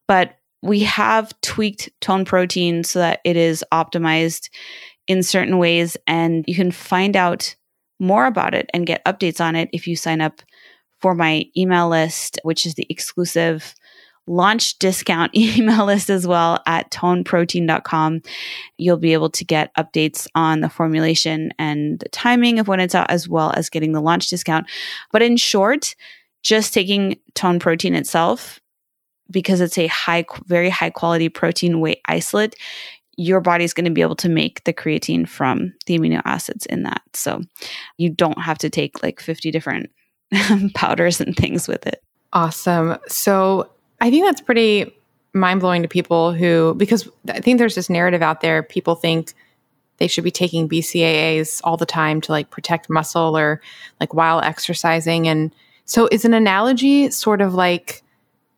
Speaker 2: but we have tweaked tone protein so that it is optimized in certain ways. And you can find out more about it and get updates on it if you sign up for my email list, which is the exclusive launch discount email list as well at toneprotein.com. You'll be able to get updates on the formulation and the timing of when it's out, as well as getting the launch discount. But in short, just taking tone protein itself because it's a high, very high quality protein whey isolate, your body's going to be able to make the creatine from the amino acids in that. So you don't have to take like 50 different powders and things with it.
Speaker 1: Awesome. So I think that's pretty mind blowing to people who, because I think there's this narrative out there, people think they should be taking BCAAs all the time to like protect muscle or like while exercising. And so is an analogy sort of like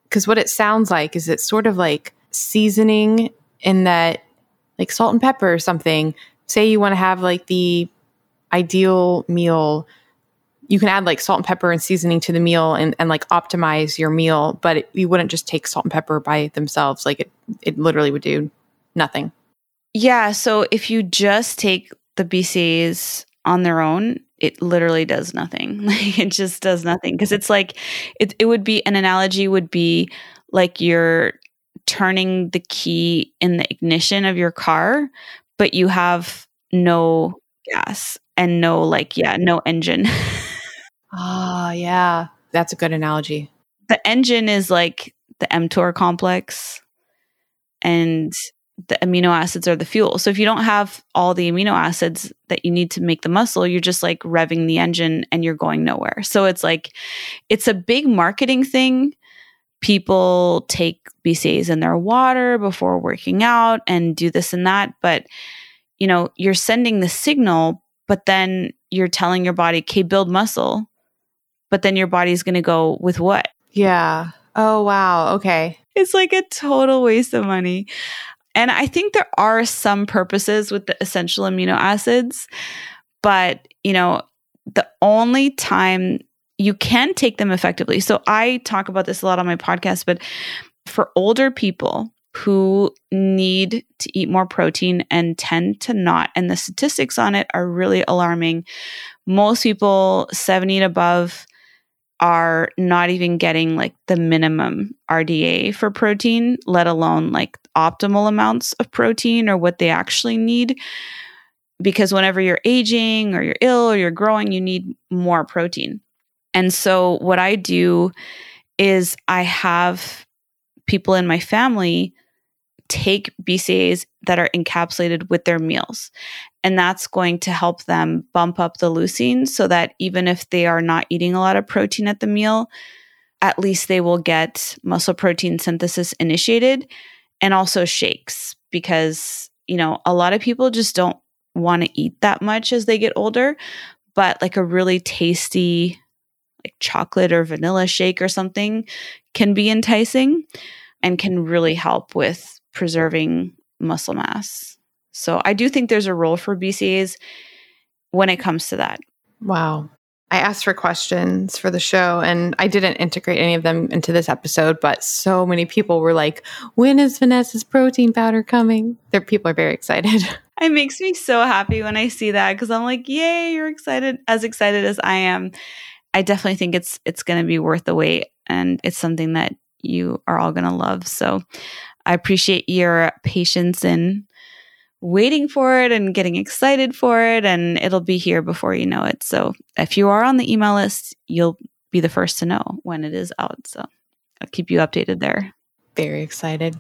Speaker 1: because what it sounds like is it's sort of like seasoning in that like salt and pepper or something say you want to have like the ideal meal you can add like salt and pepper and seasoning to the meal and, and like optimize your meal but it, you wouldn't just take salt and pepper by themselves like it it literally would do nothing
Speaker 2: yeah so if you just take the bcas on their own it literally does nothing. Like it just does nothing because it's like it it would be an analogy would be like you're turning the key in the ignition of your car, but you have no gas and no like yeah, no engine.
Speaker 1: Ah, oh, yeah. That's a good analogy.
Speaker 2: The engine is like the mTOR complex and the amino acids are the fuel. So if you don't have all the amino acids that you need to make the muscle, you're just like revving the engine and you're going nowhere. So it's like it's a big marketing thing. People take BCAAs in their water before working out and do this and that, but you know, you're sending the signal, but then you're telling your body, "Okay, build muscle." But then your body's going to go with what?
Speaker 1: Yeah. Oh, wow. Okay.
Speaker 2: It's like a total waste of money. And I think there are some purposes with the essential amino acids, but you know, the only time you can take them effectively. So I talk about this a lot on my podcast, but for older people who need to eat more protein and tend to not, and the statistics on it are really alarming. Most people 70 and above are not even getting like the minimum RDA for protein, let alone like optimal amounts of protein or what they actually need. Because whenever you're aging or you're ill or you're growing, you need more protein. And so, what I do is I have people in my family take BCAAs that are encapsulated with their meals. And that's going to help them bump up the leucine so that even if they are not eating a lot of protein at the meal, at least they will get muscle protein synthesis initiated and also shakes because, you know, a lot of people just don't want to eat that much as they get older, but like a really tasty like chocolate or vanilla shake or something can be enticing and can really help with preserving muscle mass. So I do think there's a role for BCAAs when it comes to that.
Speaker 1: Wow. I asked for questions for the show and I didn't integrate any of them into this episode, but so many people were like, when is Vanessa's protein powder coming? Their people are very excited.
Speaker 2: It makes me so happy when I see that because I'm like, yay, you're excited, as excited as I am. I definitely think it's it's gonna be worth the wait and it's something that you are all gonna love. So I appreciate your patience in waiting for it and getting excited for it, and it'll be here before you know it. So if you are on the email list, you'll be the first to know when it is out. So I'll keep you updated there.
Speaker 1: Very excited.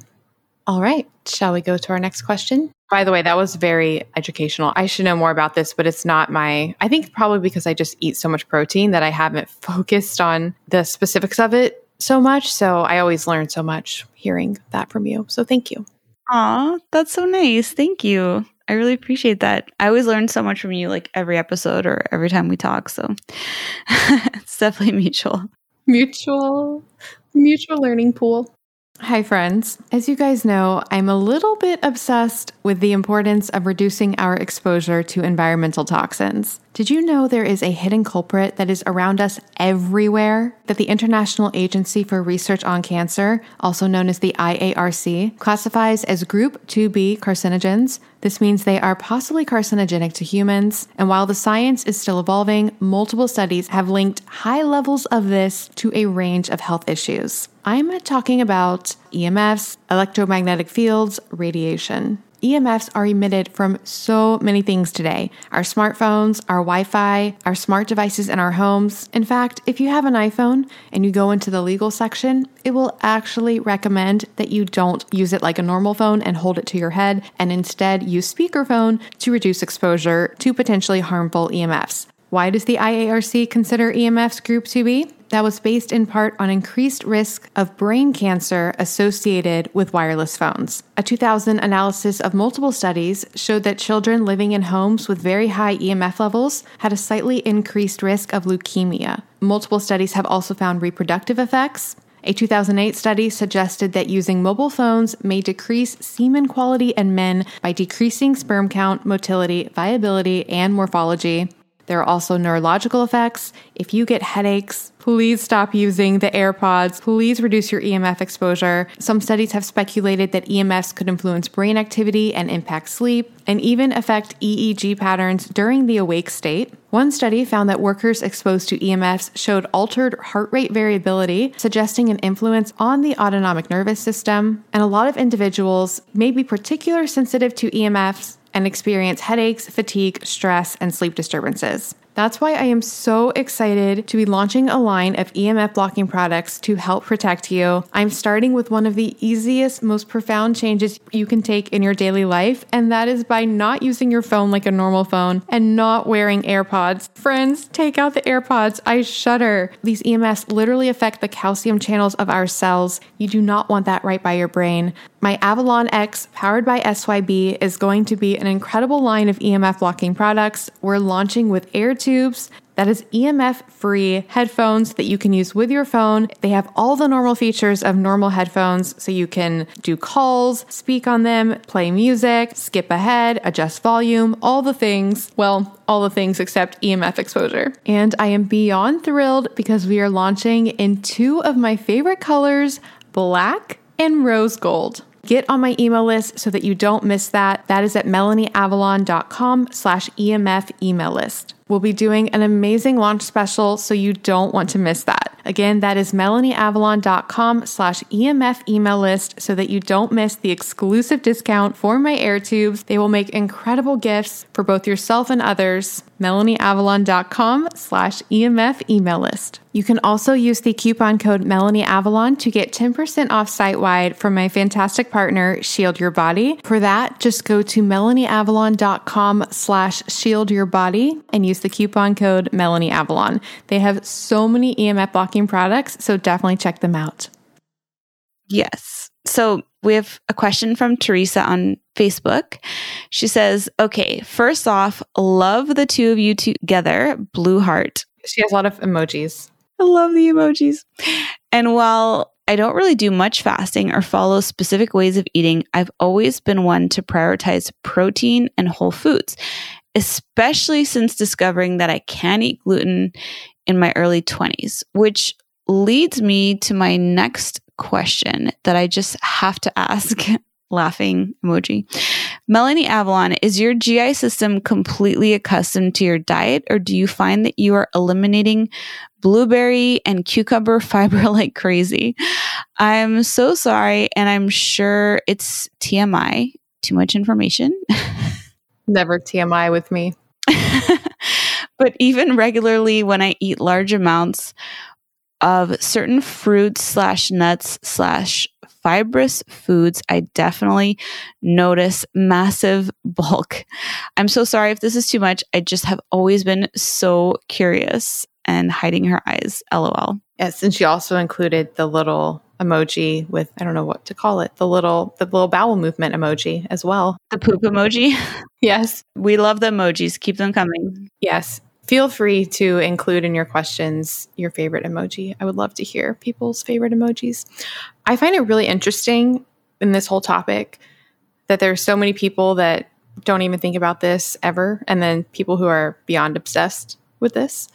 Speaker 1: All right. Shall we go to our next question? By the way, that was very educational. I should know more about this, but it's not my, I think probably because I just eat so much protein that I haven't focused on the specifics of it so much. So I always learn so much hearing that from you. So thank you.
Speaker 2: Aw, that's so nice. Thank you. I really appreciate that. I always learn so much from you, like every episode or every time we talk. So it's definitely mutual.
Speaker 1: Mutual, mutual learning pool. Hi, friends. As you guys know, I'm a little bit obsessed with the importance of reducing our exposure to environmental toxins. Did you know there is a hidden culprit that is around us everywhere? That the International Agency for Research on Cancer, also known as the IARC, classifies as Group 2B carcinogens. This means they are possibly carcinogenic to humans. And while the science is still evolving, multiple studies have linked high levels of this to a range of health issues. I'm talking about EMFs, electromagnetic fields, radiation. EMFs are emitted from so many things today our smartphones, our Wi Fi, our smart devices in our homes. In fact, if you have an iPhone and you go into the legal section, it will actually recommend that you don't use it like a normal phone and hold it to your head, and instead use speakerphone to reduce exposure to potentially harmful EMFs. Why does the IARC consider EMFs Group 2B? That was based in part on increased risk of brain cancer associated with wireless phones. A 2000 analysis of multiple studies showed that children living in homes with very high EMF levels had a slightly increased risk of leukemia. Multiple studies have also found reproductive effects. A 2008 study suggested that using mobile phones may decrease semen quality in men by decreasing sperm count, motility, viability, and morphology. There are also neurological effects. If you get headaches, please stop using the AirPods. Please reduce your EMF exposure. Some studies have speculated that EMFs could influence brain activity and impact sleep, and even affect EEG patterns during the awake state. One study found that workers exposed to EMFs showed altered heart rate variability, suggesting an influence on the autonomic nervous system. And a lot of individuals may be particularly sensitive to EMFs and experience headaches, fatigue, stress, and sleep disturbances. That's why I am so excited to be launching a line of EMF blocking products to help protect you. I'm starting with one of the easiest, most profound changes you can take in your daily life, and that is by not using your phone like a normal phone and not wearing AirPods. Friends, take out the AirPods. I shudder. These EMFs literally affect the calcium channels of our cells. You do not want that right by your brain. My AvalonX, powered by SYB, is going to be an incredible line of EMF blocking products. We're launching with Air tubes. That is EMF free headphones that you can use with your phone. They have all the normal features of normal headphones, so you can do calls, speak on them, play music, skip ahead, adjust volume, all the things. Well, all the things except EMF exposure. And I am beyond thrilled because we are launching in two of my favorite colors black and rose gold. Get on my email list so that you don't miss that. That is at melanieavalon.com slash EMF email list. We'll be doing an amazing launch special, so you don't want to miss that. Again, that is melanieavalon.com slash EMF email list so that you don't miss the exclusive discount for my air tubes. They will make incredible gifts for both yourself and others. melanieavalon.com slash EMF email list. You can also use the coupon code MelanieAvalon to get 10% off site wide from my fantastic partner, Shield Your Body. For that, just go to melanieavalon.com slash shield your body and use the coupon code Melanie Avalon. They have so many EMF blocking products, so definitely check them out.
Speaker 2: Yes. So we have a question from Theresa on Facebook. She says, Okay, first off, love the two of you together, blue heart.
Speaker 1: She has a lot of emojis.
Speaker 2: I love the emojis. And while I don't really do much fasting or follow specific ways of eating, I've always been one to prioritize protein and whole foods, especially since discovering that I can eat gluten in my early 20s, which leads me to my next question that I just have to ask. Laughing emoji. Melanie Avalon, is your GI system completely accustomed to your diet, or do you find that you are eliminating blueberry and cucumber fiber like crazy? I'm so sorry, and I'm sure it's TMI, too much information.
Speaker 1: Never TMI with me.
Speaker 2: but even regularly, when I eat large amounts of certain fruits slash nuts slash fibrous foods, I definitely notice massive bulk. I'm so sorry if this is too much. I just have always been so curious and hiding her eyes. LOL.
Speaker 1: Yes, and she also included the little emoji with I don't know what to call it. The little the little bowel movement emoji as well.
Speaker 2: The poop emoji.
Speaker 1: yes.
Speaker 2: We love the emojis. Keep them coming.
Speaker 1: Yes feel free to include in your questions your favorite emoji. I would love to hear people's favorite emojis. I find it really interesting in this whole topic that there are so many people that don't even think about this ever and then people who are beyond obsessed with this.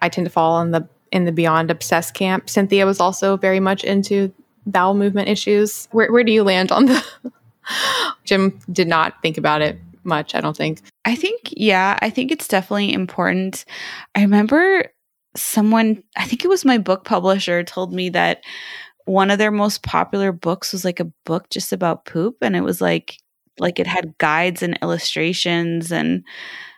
Speaker 1: I tend to fall on the in the beyond obsessed camp. Cynthia was also very much into bowel movement issues. Where where do you land on the Gin did not think about it much, I don't think.
Speaker 2: I think, yeah, I think it's definitely important. I remember someone, I think it was my book publisher, told me that one of their most popular books was like a book just about poop. And it was like, like it had guides and illustrations and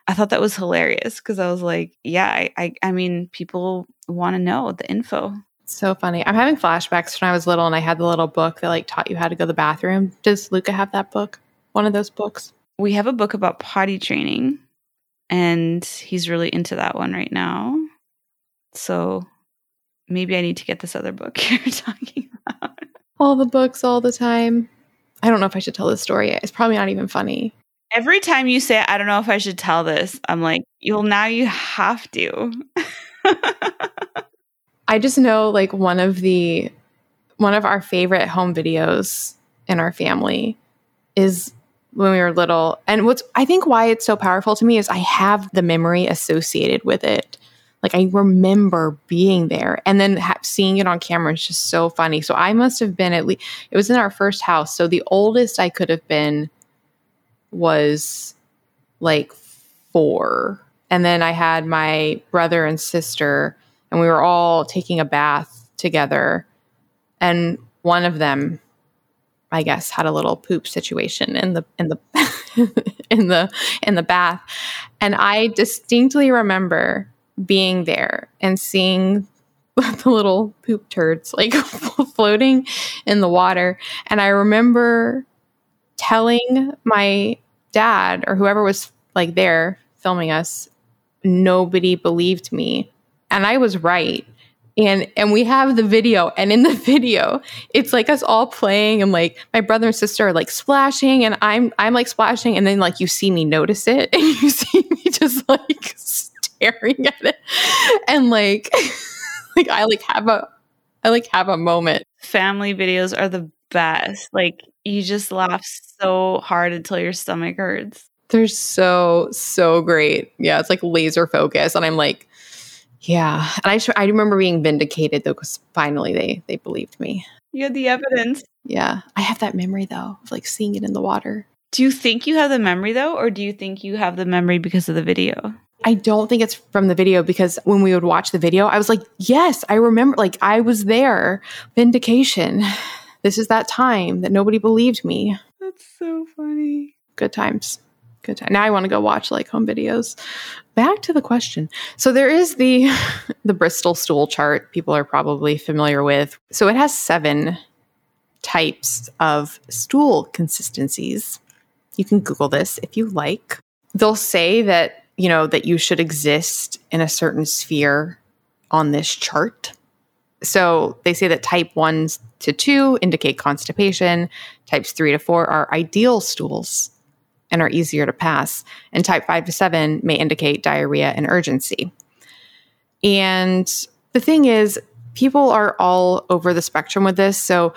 Speaker 2: I thought that was hilarious because I was like, yeah, I, I, I mean, people want to know the info.
Speaker 1: So funny. I'm having flashbacks when I was little and I had the little book that like taught you how to go to the bathroom. Does Luca have that book? One of those books?
Speaker 2: we have a book about potty training, and he's really into that one right now. So maybe I need to get this other book you're talking about.
Speaker 1: All the books all the time. I don't know if I should tell this story. It's probably not even funny.
Speaker 2: Every time you say, I don't know if I should tell this, I'm like, you'll now you have to.
Speaker 1: I just know like one of the one of our favorite home videos in our family is when we were little. And what's I think why it's so powerful to me is I have the memory associated with it. Like I remember being there and then ha- seeing it on camera is just so funny. So I must have been at least it was in our first house. So the oldest I could have been was like 4. And then I had my brother and sister and we were all taking a bath together. And one of them I guess had a little poop situation in the in the in the in the bath and I distinctly remember being there and seeing the little poop turds like floating in the water and I remember telling my dad or whoever was like there filming us nobody believed me. And I was right. And and we have the video and in the video it's like us all playing and like my brother and sister are like splashing and i'm i'm like splashing and then like you see me notice it and you see me just like staring at it. And like like i like have a i like have a moment.
Speaker 2: Family videos are the best. Like you just laugh so hard until your stomach hurts
Speaker 1: they're so so great yeah it's like laser focus and i'm like yeah, and I sh- I remember being vindicated though because finally they they believed me.
Speaker 2: You had the evidence.
Speaker 1: Yeah, I have that memory though of like seeing it in the water.
Speaker 2: Do you think you have the memory though, or do you think you have the memory because of the video?
Speaker 1: I don't think it's from the video because when we would watch the video, I was like, yes, I remember, like, I was there. Vindication. This is that time that nobody believed me.
Speaker 2: That's so funny.
Speaker 1: Good times good time. Now I want to go watch like home videos. Back to the question. So there is the the Bristol stool chart people are probably familiar with. So it has 7 types of stool consistencies. You can google this if you like. They'll say that, you know, that you should exist in a certain sphere on this chart. So they say that type 1 to 2 indicate constipation, types 3 to 4 are ideal stools and are easier to pass. And type 5 to 7 may indicate diarrhea and urgency. And The thing is, people are all over the spectrum with this. So,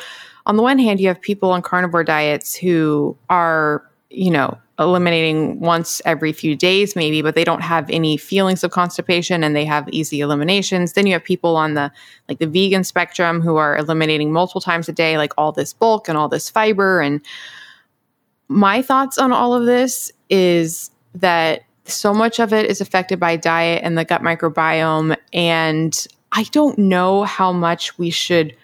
Speaker 1: on the one hand, you have people on carnivore diets who are, you know, eliminating once every few days, maybe, but they don't have any feelings of constipation and they have easy eliminations. Then you have people on the like the vegan spectrum who are eliminating multiple times a day, like all this bulk and all this fiber. And my thoughts on all of this is that so much of it is affected by diet and the gut microbiome. And I don't know how much we should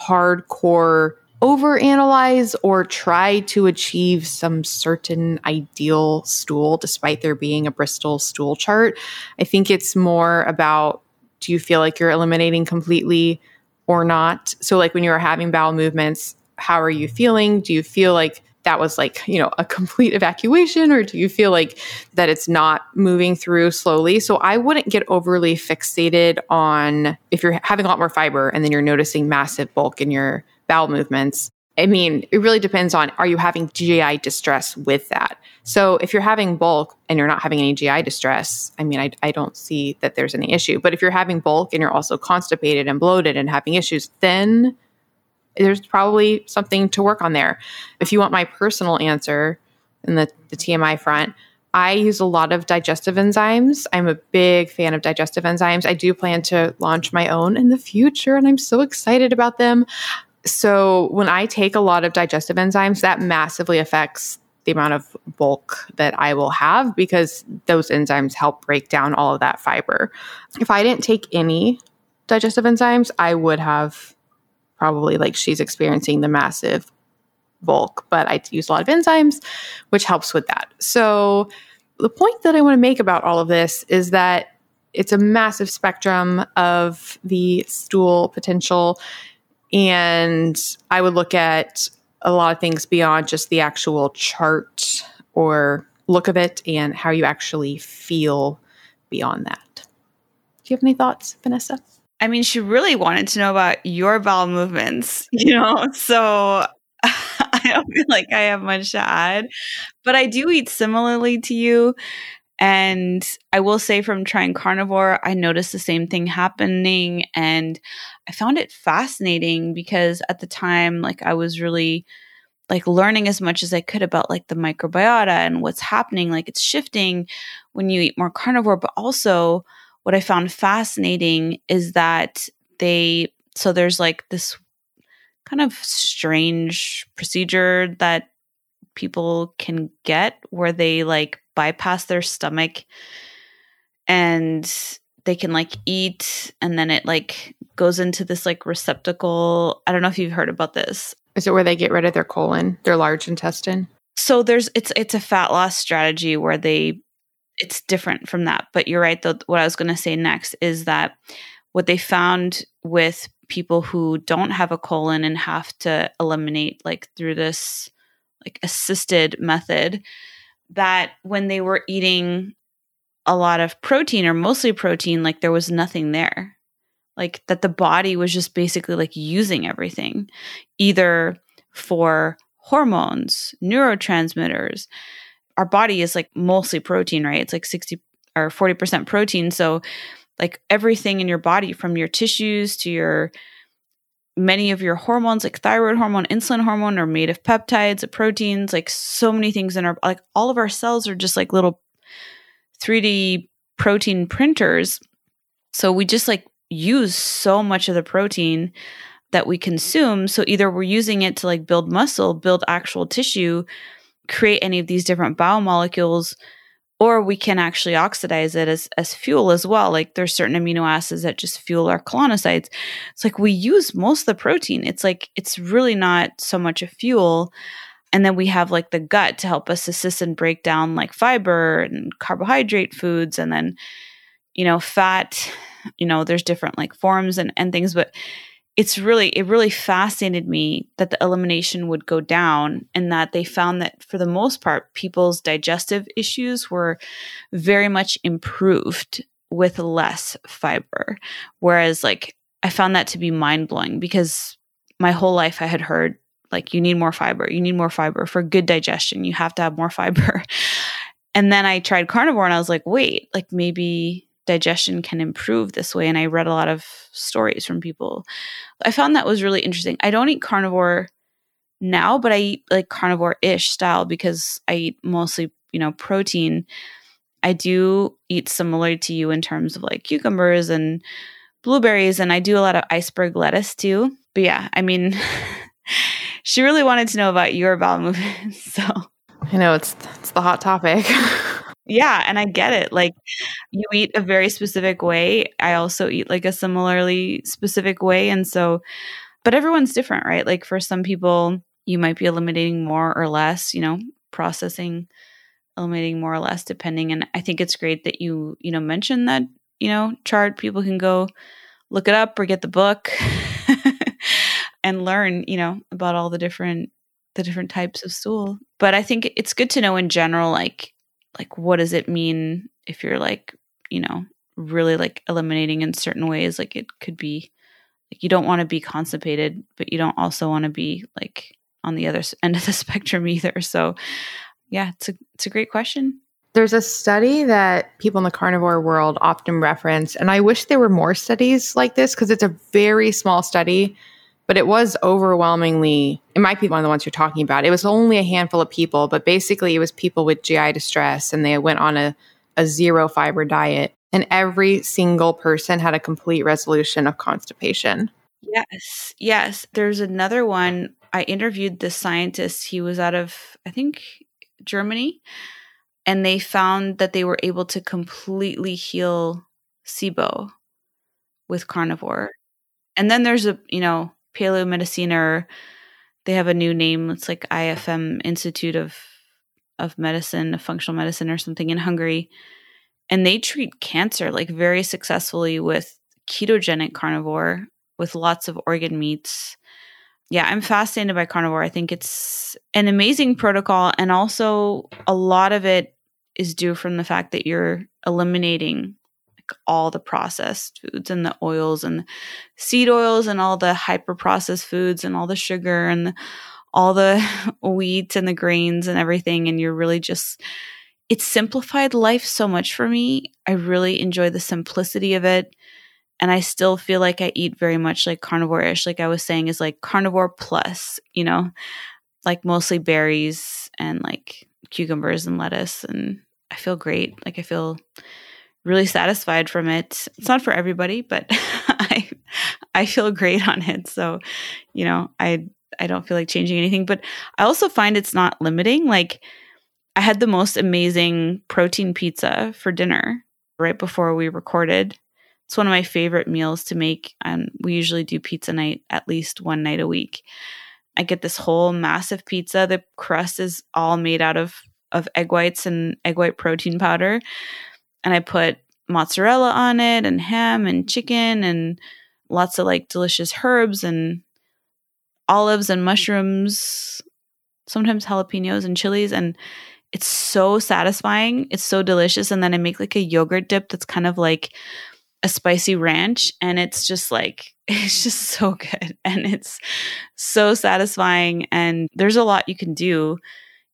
Speaker 1: hardcore overanalyze or try to achieve some certain ideal stool despite there being a Bristol stool chart. I think it's more about do you feel like you're eliminating completely or not? So, like when you are having bowel movements, how are you feeling? Do you feel like that was like, you know, a complete evacuation or do you feel like that it's not moving through slowly? So I wouldn't get overly fixated on if you're having a lot more fiber and then you're noticing massive bulk in your bowel movements. I mean, it really depends on are you having GI distress with that? So if you're having bulk and you're not having any GI distress, I mean, I, I don't see that there's any issue. But if you're having bulk and you're also constipated and bloated and having issues, then there's probably something to work on there. If you want my personal answer in the, the TMI front, I use a lot of digestive enzymes. I'm a big fan of digestive enzymes. I do plan to launch my own in the future, and I'm so excited about them. So, when I take a lot of digestive enzymes, that massively affects the amount of bulk that I will have because those enzymes help break down all of that fiber. If I didn't take any digestive enzymes, I would have probably like she's experiencing the massive bulk, but I use a lot of enzymes, which helps with that. So, the point that I want to make about all of this is that it's a massive spectrum of the stool potential. And I would look at a lot of things beyond just the actual chart or look of it and how you actually feel beyond that. Do you have any thoughts, Vanessa?
Speaker 2: I mean, she really wanted to know about your bowel movements, you know? So I don't feel like I have much to add, but I do eat similarly to you. And I will say, from trying carnivore, I noticed the same thing happening. And I found it fascinating because at the time, like, I was really like learning as much as I could about like the microbiota and what's happening. Like, it's shifting when you eat more carnivore, but also, what I found fascinating is that they, so there's like this kind of strange procedure that people can get where they like bypass their stomach and they can like eat and then it like goes into this like receptacle. I don't know if you've heard about this.
Speaker 1: Is it where they get rid of their colon, their large intestine?
Speaker 2: So there's it's it's a fat loss strategy where they it's different from that. But you're right, though. What I was going to say next is that what they found with people who don't have a colon and have to eliminate, like through this like assisted method, that when they were eating a lot of protein or mostly protein, like there was nothing there. Like that the body was just basically like using everything, either for hormones, neurotransmitters, our body is like mostly protein, right? It's like 60 or 40% protein. So, like everything in your body, from your tissues to your many of your hormones, like thyroid hormone, insulin hormone, are made of peptides, of proteins, like so many things in our like all of our cells are just like little 3D protein printers. So we just like use so much of the protein that we consume. So either we're using it to like build muscle, build actual tissue, create any of these different biomolecules or we can actually oxidize it as, as fuel as well. Like there's certain amino acids that just fuel our colonocytes. It's like we use most of the protein. It's like it's really not so much a fuel. And then we have like the gut to help us assist and break down like fiber and carbohydrate foods and then, you know, fat, you know, there's different like forms and, and things, but it's really it really fascinated me that the elimination would go down and that they found that for the most part people's digestive issues were very much improved with less fiber. Whereas like i found that to be mind-blowing because my whole life i had heard like you need more fiber you need more fiber. For good digestion you have to have more fiber. And then i tried carnivore and i was like wait like maybe digestion can improve this way. And I read a lot of stories from people. I found that was really interesting. I don't eat carnivore now, but I eat like carnivore ish style because I eat mostly, you know, protein. I do eat similar to you in terms of like cucumbers and blueberries, and I do a lot of iceberg lettuce too. But yeah, I mean, she really wanted to know about your bowel movements. So
Speaker 1: I know it's it's the hot topic.
Speaker 2: yeah, and I get it. Like you eat a very specific way. I also eat like a similarly specific way, and so but everyone's different, right? Like for some people, you might be eliminating more or less, you know, processing eliminating more or less depending and I think it's great that you, you know, mentioned that, you know, chart people can go look it up or get the book and learn, you know, about all the different the different types of stool. But I think it's good to know in general like like what does it mean if you're like, you know, really like eliminating in certain ways like it could be like you don't want to be constipated, but you don't also want to be like on the other end of the spectrum either. So yeah, it's a it's a great question.
Speaker 1: There's a study that people in the carnivore world often reference, and I wish there were more studies like this because it's a very small study, but it was overwhelmingly, it might be one of the ones you're talking about. It was only a handful of people, but basically it was people with GI distress and they went on a, a zero fiber diet, and every single person had a complete resolution of constipation.
Speaker 2: Yes, yes. There's another one. I interviewed this scientist. He was out of, I think, Germany, and they found that they were able to completely heal SIBO with carnivore. And then there's a, you know, paleo medicine or they have a new name. It's like IFM Institute of of Medicine, of Functional Medicine or something in Hungary. And they treat cancer like very successfully with ketogenic carnivore with lots of organ meats yeah, I'm fascinated by carnivore. I think it's an amazing protocol. And also, a lot of it is due from the fact that you're eliminating all the processed foods and the oils and seed oils and all the hyper processed foods and all the sugar and all the wheat and the grains and everything. And you're really just, it's simplified life so much for me. I really enjoy the simplicity of it and I still feel like I eat very much like carnivore ish. Like I was saying, is like carnivore plus, you know, like mostly berries and like cucumbers and lettuce. And I feel great. Like I feel really satisfied from it. It's not for everybody, but I I feel great on it. So, you know, I I don't feel like changing anything. But I also find it's not limiting. Like I had the most amazing protein pizza for dinner right before we recorded it's one of my favorite meals to make. And we usually do pizza night at least one night a week. I get this whole massive pizza. The crust is all made out of of egg whites and egg white protein powder. And I put mozzarella on it and ham and chicken and lots of like delicious herbs and olives and mushrooms, sometimes jalapenos and chilies and it's so satisfying. It's so delicious and then I make like a yogurt dip that's kind of like a spicy ranch and it's just like it's just so good and it's so satisfying and there's a lot you can do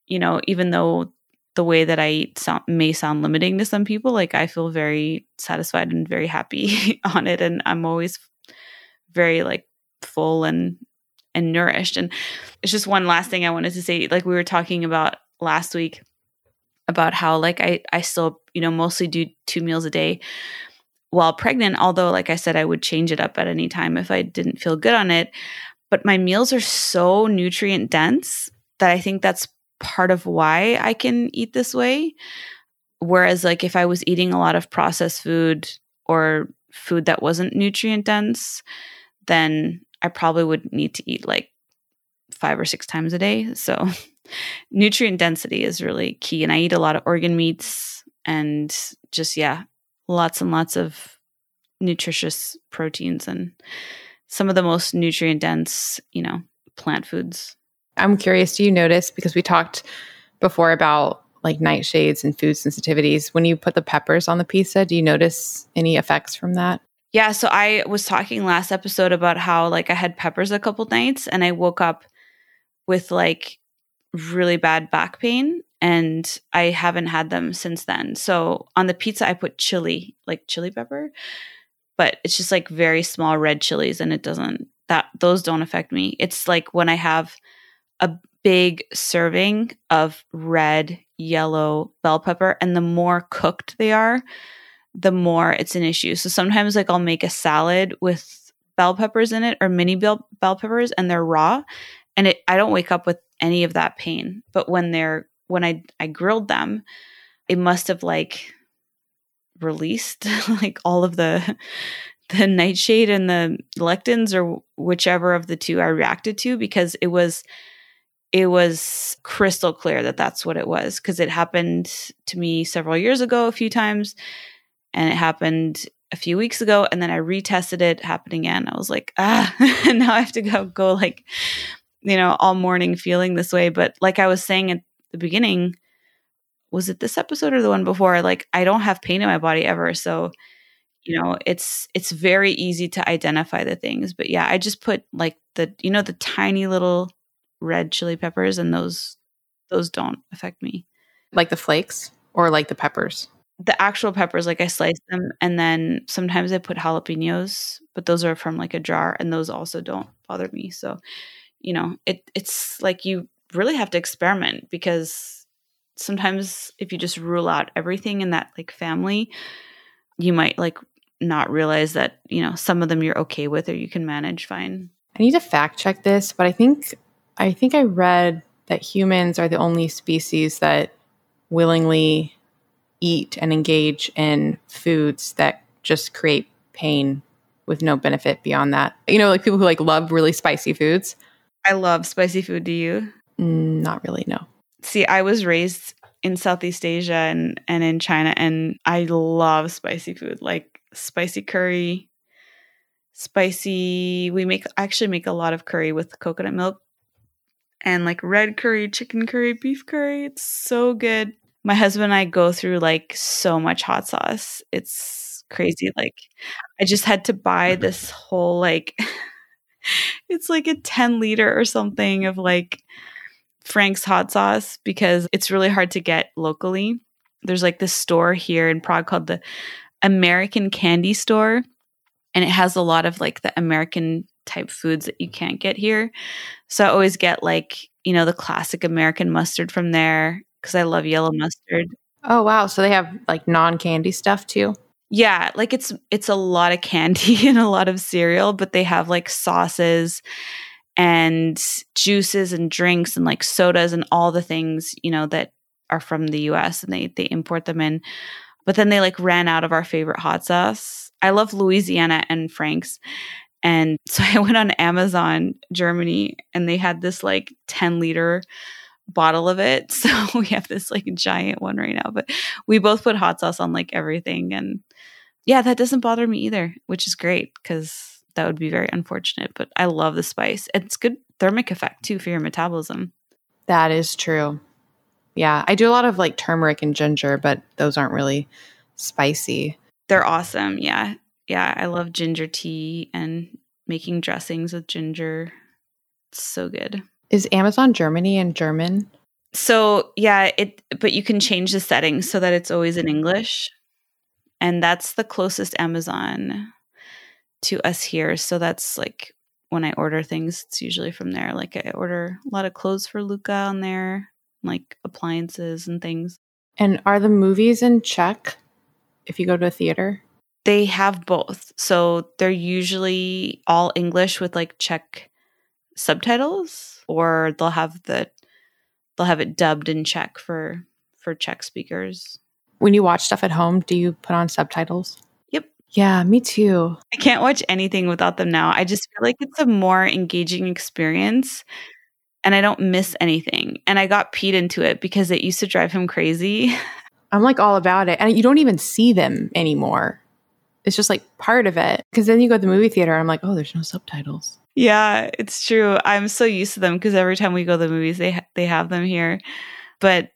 Speaker 2: you know even though the way that i eat sound, may sound limiting to some people like i feel very satisfied and very happy on it and i'm always very like full and and nourished and it's just one last thing i wanted to say like we were talking about last week about how like i i still you know mostly do two meals a day while pregnant, although, like I said, I would change it up at any time if I didn't feel good on it. But my meals are so nutrient dense that I think that's part of why I can eat this way. Whereas, like, if I was eating a lot of processed food or food that wasn't nutrient dense, then I probably would need to eat like five or six times a day. So, nutrient density is really key. And I eat a lot of organ meats and just, yeah, lots and lots of nutritious proteins and some of the most nutrient dense, you know, plant foods.
Speaker 1: I'm curious, do you notice because we talked before about like nightshades and food sensitivities, when you put the peppers on the pizza, do you notice any effects from that?
Speaker 2: Yeah, so I was talking last episode about how like I had peppers a couple nights and I woke up with like really bad back pain and I haven't had them since then. So on the pizza, I put chili, like chili pepper, but it's just like very small red chilies, and it doesn't that those don't affect me. It's like when I have a big serving of red, yellow bell pepper, and the more cooked they are, the more it's an issue. So sometimes, like, I'll make a salad with bell peppers in it or mini bell, bell peppers, and they're raw, and it I don't wake up with any of that pain. But when they're when I I grilled them, it must have like released like all of the the nightshade and the lectins or whichever of the two I reacted to because it was it was crystal clear that that's what it was because it happened to me several years ago a few times and it happened a few weeks ago and then I retested it happened again. I was like ah. And now I have to go go like you know all morning feeling this way. But like I was saying at the beginning was it this episode or the one before? Like I don't have pain in my body ever so you know it's it's very easy to identify the things. But yeah I just put like the you know the tiny little red chili peppers and those those don't affect me.
Speaker 1: Like the flakes or like the peppers?
Speaker 2: The actual peppers, like I slice them and then sometimes I put jalapenos, but those are from like a jar and those also don't bother me. So, you know, it it's like you really have to experiment because sometimes if you just rule out everything in that like family, you might like not realize that, you know, some of them you're okay with or you can manage fine.
Speaker 1: I need to fact check this, but I think I think I read that humans are the only species that willingly eat and engage in foods that just create pain with no benefit beyond that. You know, like people who like love really spicy foods.
Speaker 2: I love spicy food. Do you?
Speaker 1: Mm, not really, no.
Speaker 2: See, I was raised in Southeast Asia and and in China and I love spicy food. Like spicy curry, spicy we make actually make a lot of curry with coconut milk and like red curry, chicken curry, beef curry. It's so good. My husband and I go through like so much hot sauce. It's crazy. Like I just had to buy this whole like it's like a 10 liter or something of like Frank's hot sauce because it's really hard to get locally. There's like this store here in Prague called the American Candy Store and it has a lot of like the American type foods that you can't get here. So I always get like, you know, the classic American mustard from there because I love yellow mustard.
Speaker 1: Oh wow, so they have like non-candy stuff too?
Speaker 2: Yeah, like it's it's a lot of candy and a lot of cereal, but they have like sauces and juices and drinks and like sodas and all the things, you know, that are from the US and they they import them in. But then they like ran out of our favorite hot sauce. I love Louisiana and Frank's. And so I went on Amazon Germany and they had this like 10 liter bottle of it. So we have this like giant one right now. But we both put hot sauce on like everything. And yeah, that doesn't bother me either, which is great because that would be very unfortunate. But I love the spice. It's good thermic effect too for your metabolism.
Speaker 1: That is true. Yeah. I do a lot of like turmeric and ginger, but those aren't really spicy.
Speaker 2: They're awesome. Yeah yeah, I love ginger tea and making dressings with ginger. It's so good.
Speaker 1: Is Amazon Germany and German?
Speaker 2: So, yeah, it but you can change the settings so that it's always in English. And that's the closest Amazon to us here. So that's like when I order things, it's usually from there. Like I order a lot of clothes for Luca on there, like appliances and things.
Speaker 1: And are the movies in Czech if you go to a theater?
Speaker 2: They have both. So they're usually all English with like Czech subtitles or they'll have the they'll have it dubbed in Czech for for Czech speakers.
Speaker 1: When you watch stuff at home, do you put on subtitles?
Speaker 2: Yep.
Speaker 1: Yeah, me too.
Speaker 2: I can't watch anything without them now. I just feel like it's a more engaging experience and I don't miss anything. And I got Pete into it because it used to drive him crazy.
Speaker 1: I'm like all about it. And you don't even see them anymore it's just like part of it. Because then you go to the movie theater, I'm like, oh, there's no subtitles.
Speaker 2: Yeah, it's true. I'm so used to them because every time we go to the movies, they ha- they have them here. But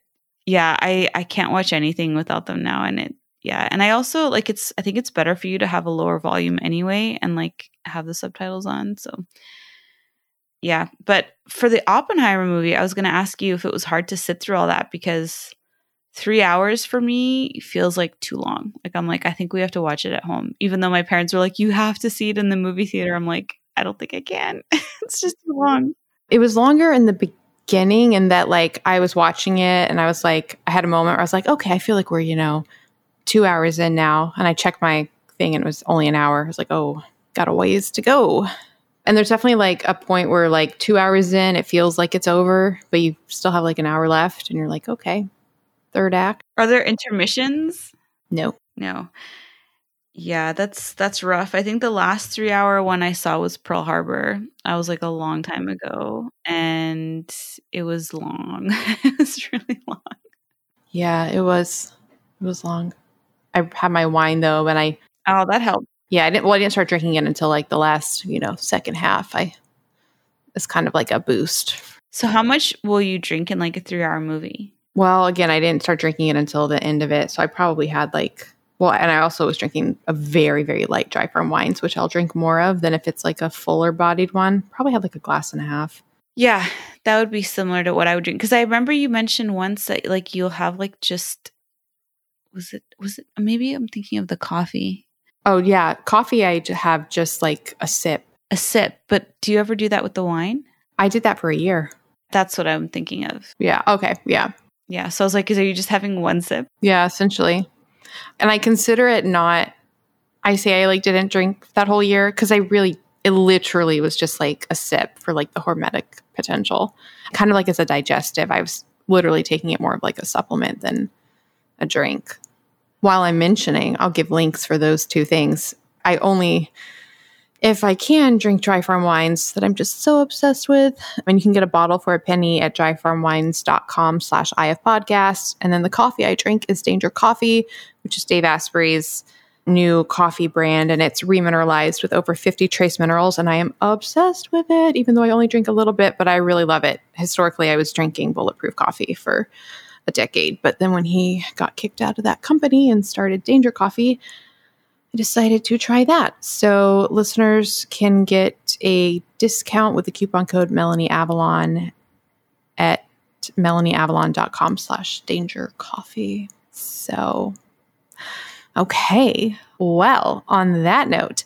Speaker 2: yeah, I I can't watch anything without them now, and it yeah, and I also like it's. I think it's better for you to have a lower volume anyway, and like have the subtitles on. So Yeah. But for the Oppenheimer movie, I was going to ask you if it was hard to sit through all that because three hours for me feels like too long. Like, I'm like, I think we have to watch it at home. Even though my parents were like, you have to see it in the movie theater. I'm like, I don't think I can. it's just too long.
Speaker 1: It was longer in the beginning, and that like I was watching it and I was like, I had a moment where I was like, okay, I feel like we're, you know, two hours in now. And I checked my thing and it was only an hour. I was like, oh, got a ways to go. And there's definitely like a point where like two hours in, it feels like it's over, but you still have like an hour left and you're like, okay, third act.
Speaker 2: Are there intermissions?
Speaker 1: No.
Speaker 2: No. Yeah, that's that's rough. I think the last three hour one I saw was Pearl Harbor. I was like a long time ago, and it was long. it was really long.
Speaker 1: Yeah, it was. It was long. I had my wine though, and I.
Speaker 2: Oh, that helped.
Speaker 1: Yeah, I didn't. Well, I didn't start drinking it until like the last, you know, second half. I. It's kind of like a boost.
Speaker 2: So, how much will you drink in like a three hour movie?
Speaker 1: Well, again, I didn't start drinking it until the end of it, so I probably had like well, and I also was drinking a very, very light dry farm wines, which I'll drink more of than if it's like a fuller bodied one. Probably had like a glass and a half.
Speaker 2: Yeah, that would be similar to what I would drink. Because I remember you mentioned once that like you'll have like just was it was it maybe I'm thinking of the coffee.
Speaker 1: Oh yeah, coffee I have just like a sip.
Speaker 2: A sip, but do you ever do that with the wine?
Speaker 1: I did that for a year.
Speaker 2: That's what I'm thinking of.
Speaker 1: Yeah. Okay. Yeah.
Speaker 2: Yeah. So I was like, are you just having one sip?
Speaker 1: Yeah, essentially. And I consider it not, I say I like didn't drink that whole year because I really, it literally was just like a sip for like the hormetic potential. Kind of like as a digestive. I was literally taking it more of like a supplement than a drink. While I'm mentioning, I'll give links for those two things. I only, if I can, drink dry farm wines that I'm just so obsessed with. I mean, you can get a bottle for a penny at dryfarmwines.com slash IF podcast. And then the coffee I drink is Danger Coffee, which is Dave Asprey's new coffee brand. And it's remineralized with over 50 trace minerals. And I am obsessed with it, even though I only drink a little bit, but I really love it. Historically, I was drinking bulletproof coffee for a decade. But then when he got kicked out of that company and started Danger Coffee, decided to try that. So listeners can get a discount with the coupon code Melanie Avalon at melanieavalon.com slash danger coffee. So, okay. Well, on that note,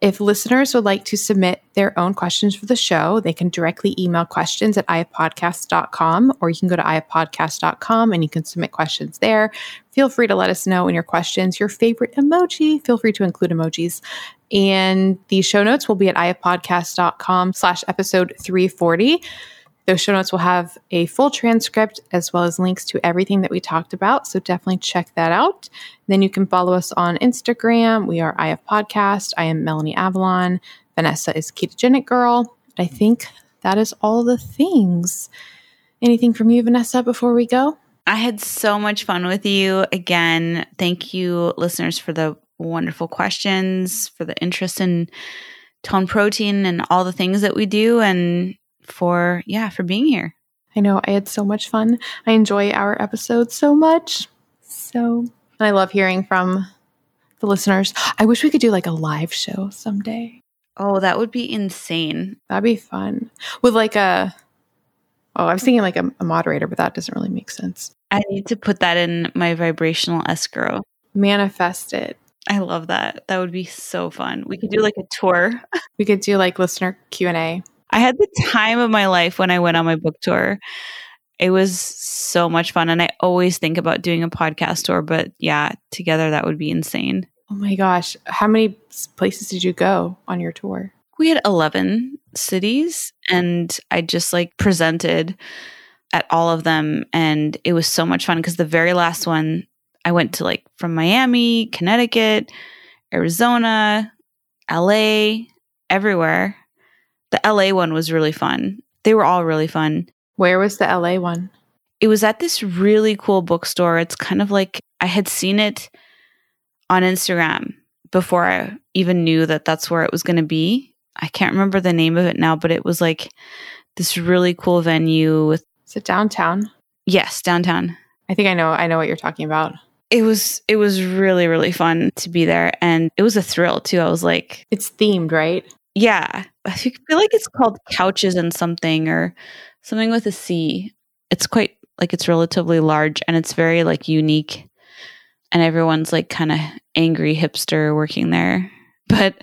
Speaker 1: if listeners would like to submit their own questions for the show, they can directly email questions at ifpodcast.com or you can go to ifpodcast.com and you can submit questions there. Feel free to let us know in your questions your favorite emoji. Feel free to include emojis. And the show notes will be at ifpodcast.com slash episode 340. Those show notes will have a full transcript as well as links to everything that we talked about. So definitely check that out. Then you can follow us on Instagram. We are IF Podcast. I am Melanie Avalon. Vanessa is Ketogenic Girl. I think that is all the things. Anything from you, Vanessa, before we go?
Speaker 2: I had so much fun with you. Again, thank you, listeners, for the wonderful questions, for the interest in tone protein and all the things that we do. And for yeah for being here.
Speaker 1: I know I had so much fun. I enjoy our episodes so much. So I love hearing from the listeners. I wish we could do like a live show someday.
Speaker 2: Oh, that would be insane.
Speaker 1: That'd be fun. With like a Oh, I was thinking like a, a moderator, but that doesn't really make sense.
Speaker 2: I need to put that in my vibrational escrow.
Speaker 1: Manifest it.
Speaker 2: I love that. That would be so fun. We could do like a tour.
Speaker 1: we could do like listener Q&A.
Speaker 2: I had the time of my life when I went on my book tour. It was so much fun. And I always think about doing a podcast tour, but yeah, together that would be insane.
Speaker 1: Oh my gosh. How many places did you go on your tour?
Speaker 2: We had 11 cities and I just like presented at all of them. And it was so much fun because the very last one, I went to like from Miami, Connecticut, Arizona, LA, everywhere. The LA one was really fun. They were all really fun.
Speaker 1: Where was the LA one?
Speaker 2: It was at this really cool bookstore. It's kind of like I had seen it on Instagram before I even knew that that's where it was going to be. I can't remember the name of it now, but it was like this really cool venue with
Speaker 1: Is it downtown?
Speaker 2: Yes, downtown.
Speaker 1: I think I know I know what you're talking about.
Speaker 2: It was it was really really fun to be there and it was a thrill too. I was like
Speaker 1: It's themed, right?
Speaker 2: Yeah. I feel like it's called Couches and something or something with a C. It's quite like it's relatively large and it's very like unique. And everyone's like kind of angry hipster working there. But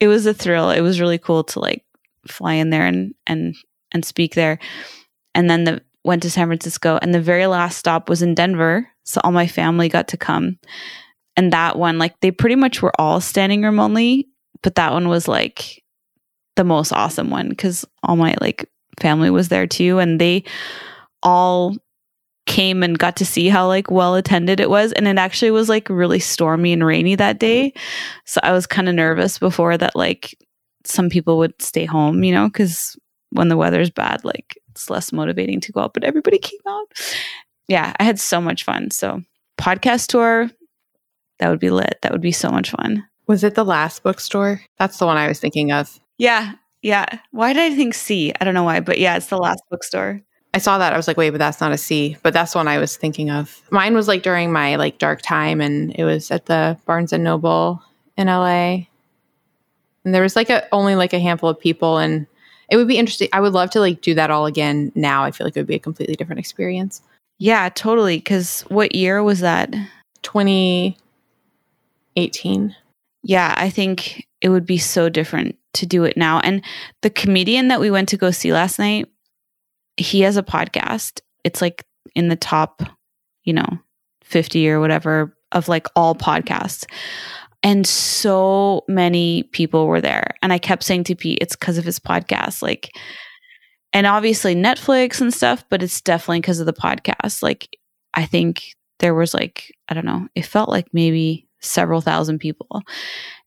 Speaker 2: it was a thrill. It was really cool to like fly in there and and and speak there. And then the went to San Francisco and the very last stop was in Denver. So all my family got to come. And that one, like they pretty much were all standing room only, but that one was like the most awesome one because all my like family was there too. And they all came and got to see how like well attended it was and it actually was like really stormy and rainy that day. So i was kind of nervous before that like some people would stay home you know because when the weather's bad like it's less motivating to go out but everybody came out. Yeah i had so much fun. So podcast tour that would be lit. That would be so much fun
Speaker 1: was it the last bookstore that's the one i was thinking of
Speaker 2: yeah yeah why did i think c i don't know why but yeah it's the last bookstore
Speaker 1: I saw that. I was like, wait, but that's not a C. But that's one I was thinking of. Mine was like during my like dark time and it was at the Barnes and Noble in LA. And there was like a only like a handful of people and it would be interesting. I would love to like do that all again now. I feel like it would be a completely different experience.
Speaker 2: Yeah, totally. Cause what year was that?
Speaker 1: 2018.
Speaker 2: Yeah, I think it would be so different to do it now. And the comedian that we went to go see last night, he has a podcast. It's like in the top, you know, 50 or whatever of like all podcasts. And so many people were there. And I kept saying to Pete, it's because of his podcast. Like, and obviously Netflix and stuff, but it's definitely because of the podcast. Like, I think there was like, I don't know, it felt like maybe several thousand people.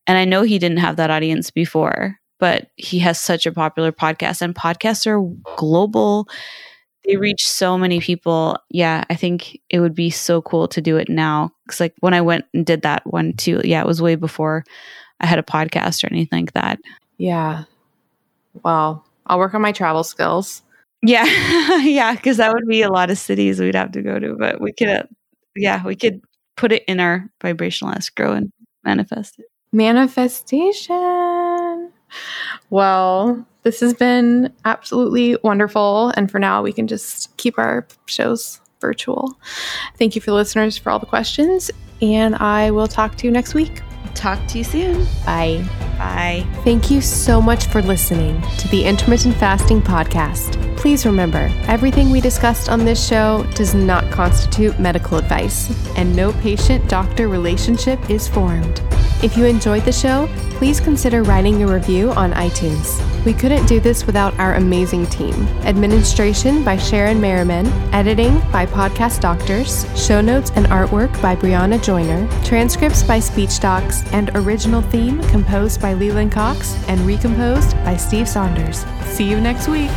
Speaker 2: And I know he didn't have that audience before but he has such a popular podcast and podcasts are global. They reach so many people. Yeah i think it would be so cool to do it now. Because like when i went and did that one too yeah it was way before i had a podcast or anything like that.
Speaker 1: Yeah. Well i'll work on my travel skills.
Speaker 2: Yeah. Yeah because that would be a lot of cities we'd have to go to but we could yeah we could put it in our vibrational escrow and manifest it
Speaker 1: manifestation well, this has been absolutely wonderful. And for now, we can just keep our shows virtual. Thank you for the listeners for all the questions. And I will talk to you next week.
Speaker 2: Talk to you soon.
Speaker 1: Bye.
Speaker 2: Bye.
Speaker 1: Thank you so much for listening to the Intermittent Fasting Podcast. Please remember, everything we discussed on this show does not constitute medical advice, and no patient doctor relationship is formed. If you enjoyed the show, please consider writing a review on iTunes. We couldn't do this without our amazing team. Administration by Sharon Merriman, editing by Podcast Doctors, show notes and artwork by Brianna Joyner, transcripts by Speech Docs, and original theme composed by Leland Cox and recomposed by Steve Saunders. See you next week.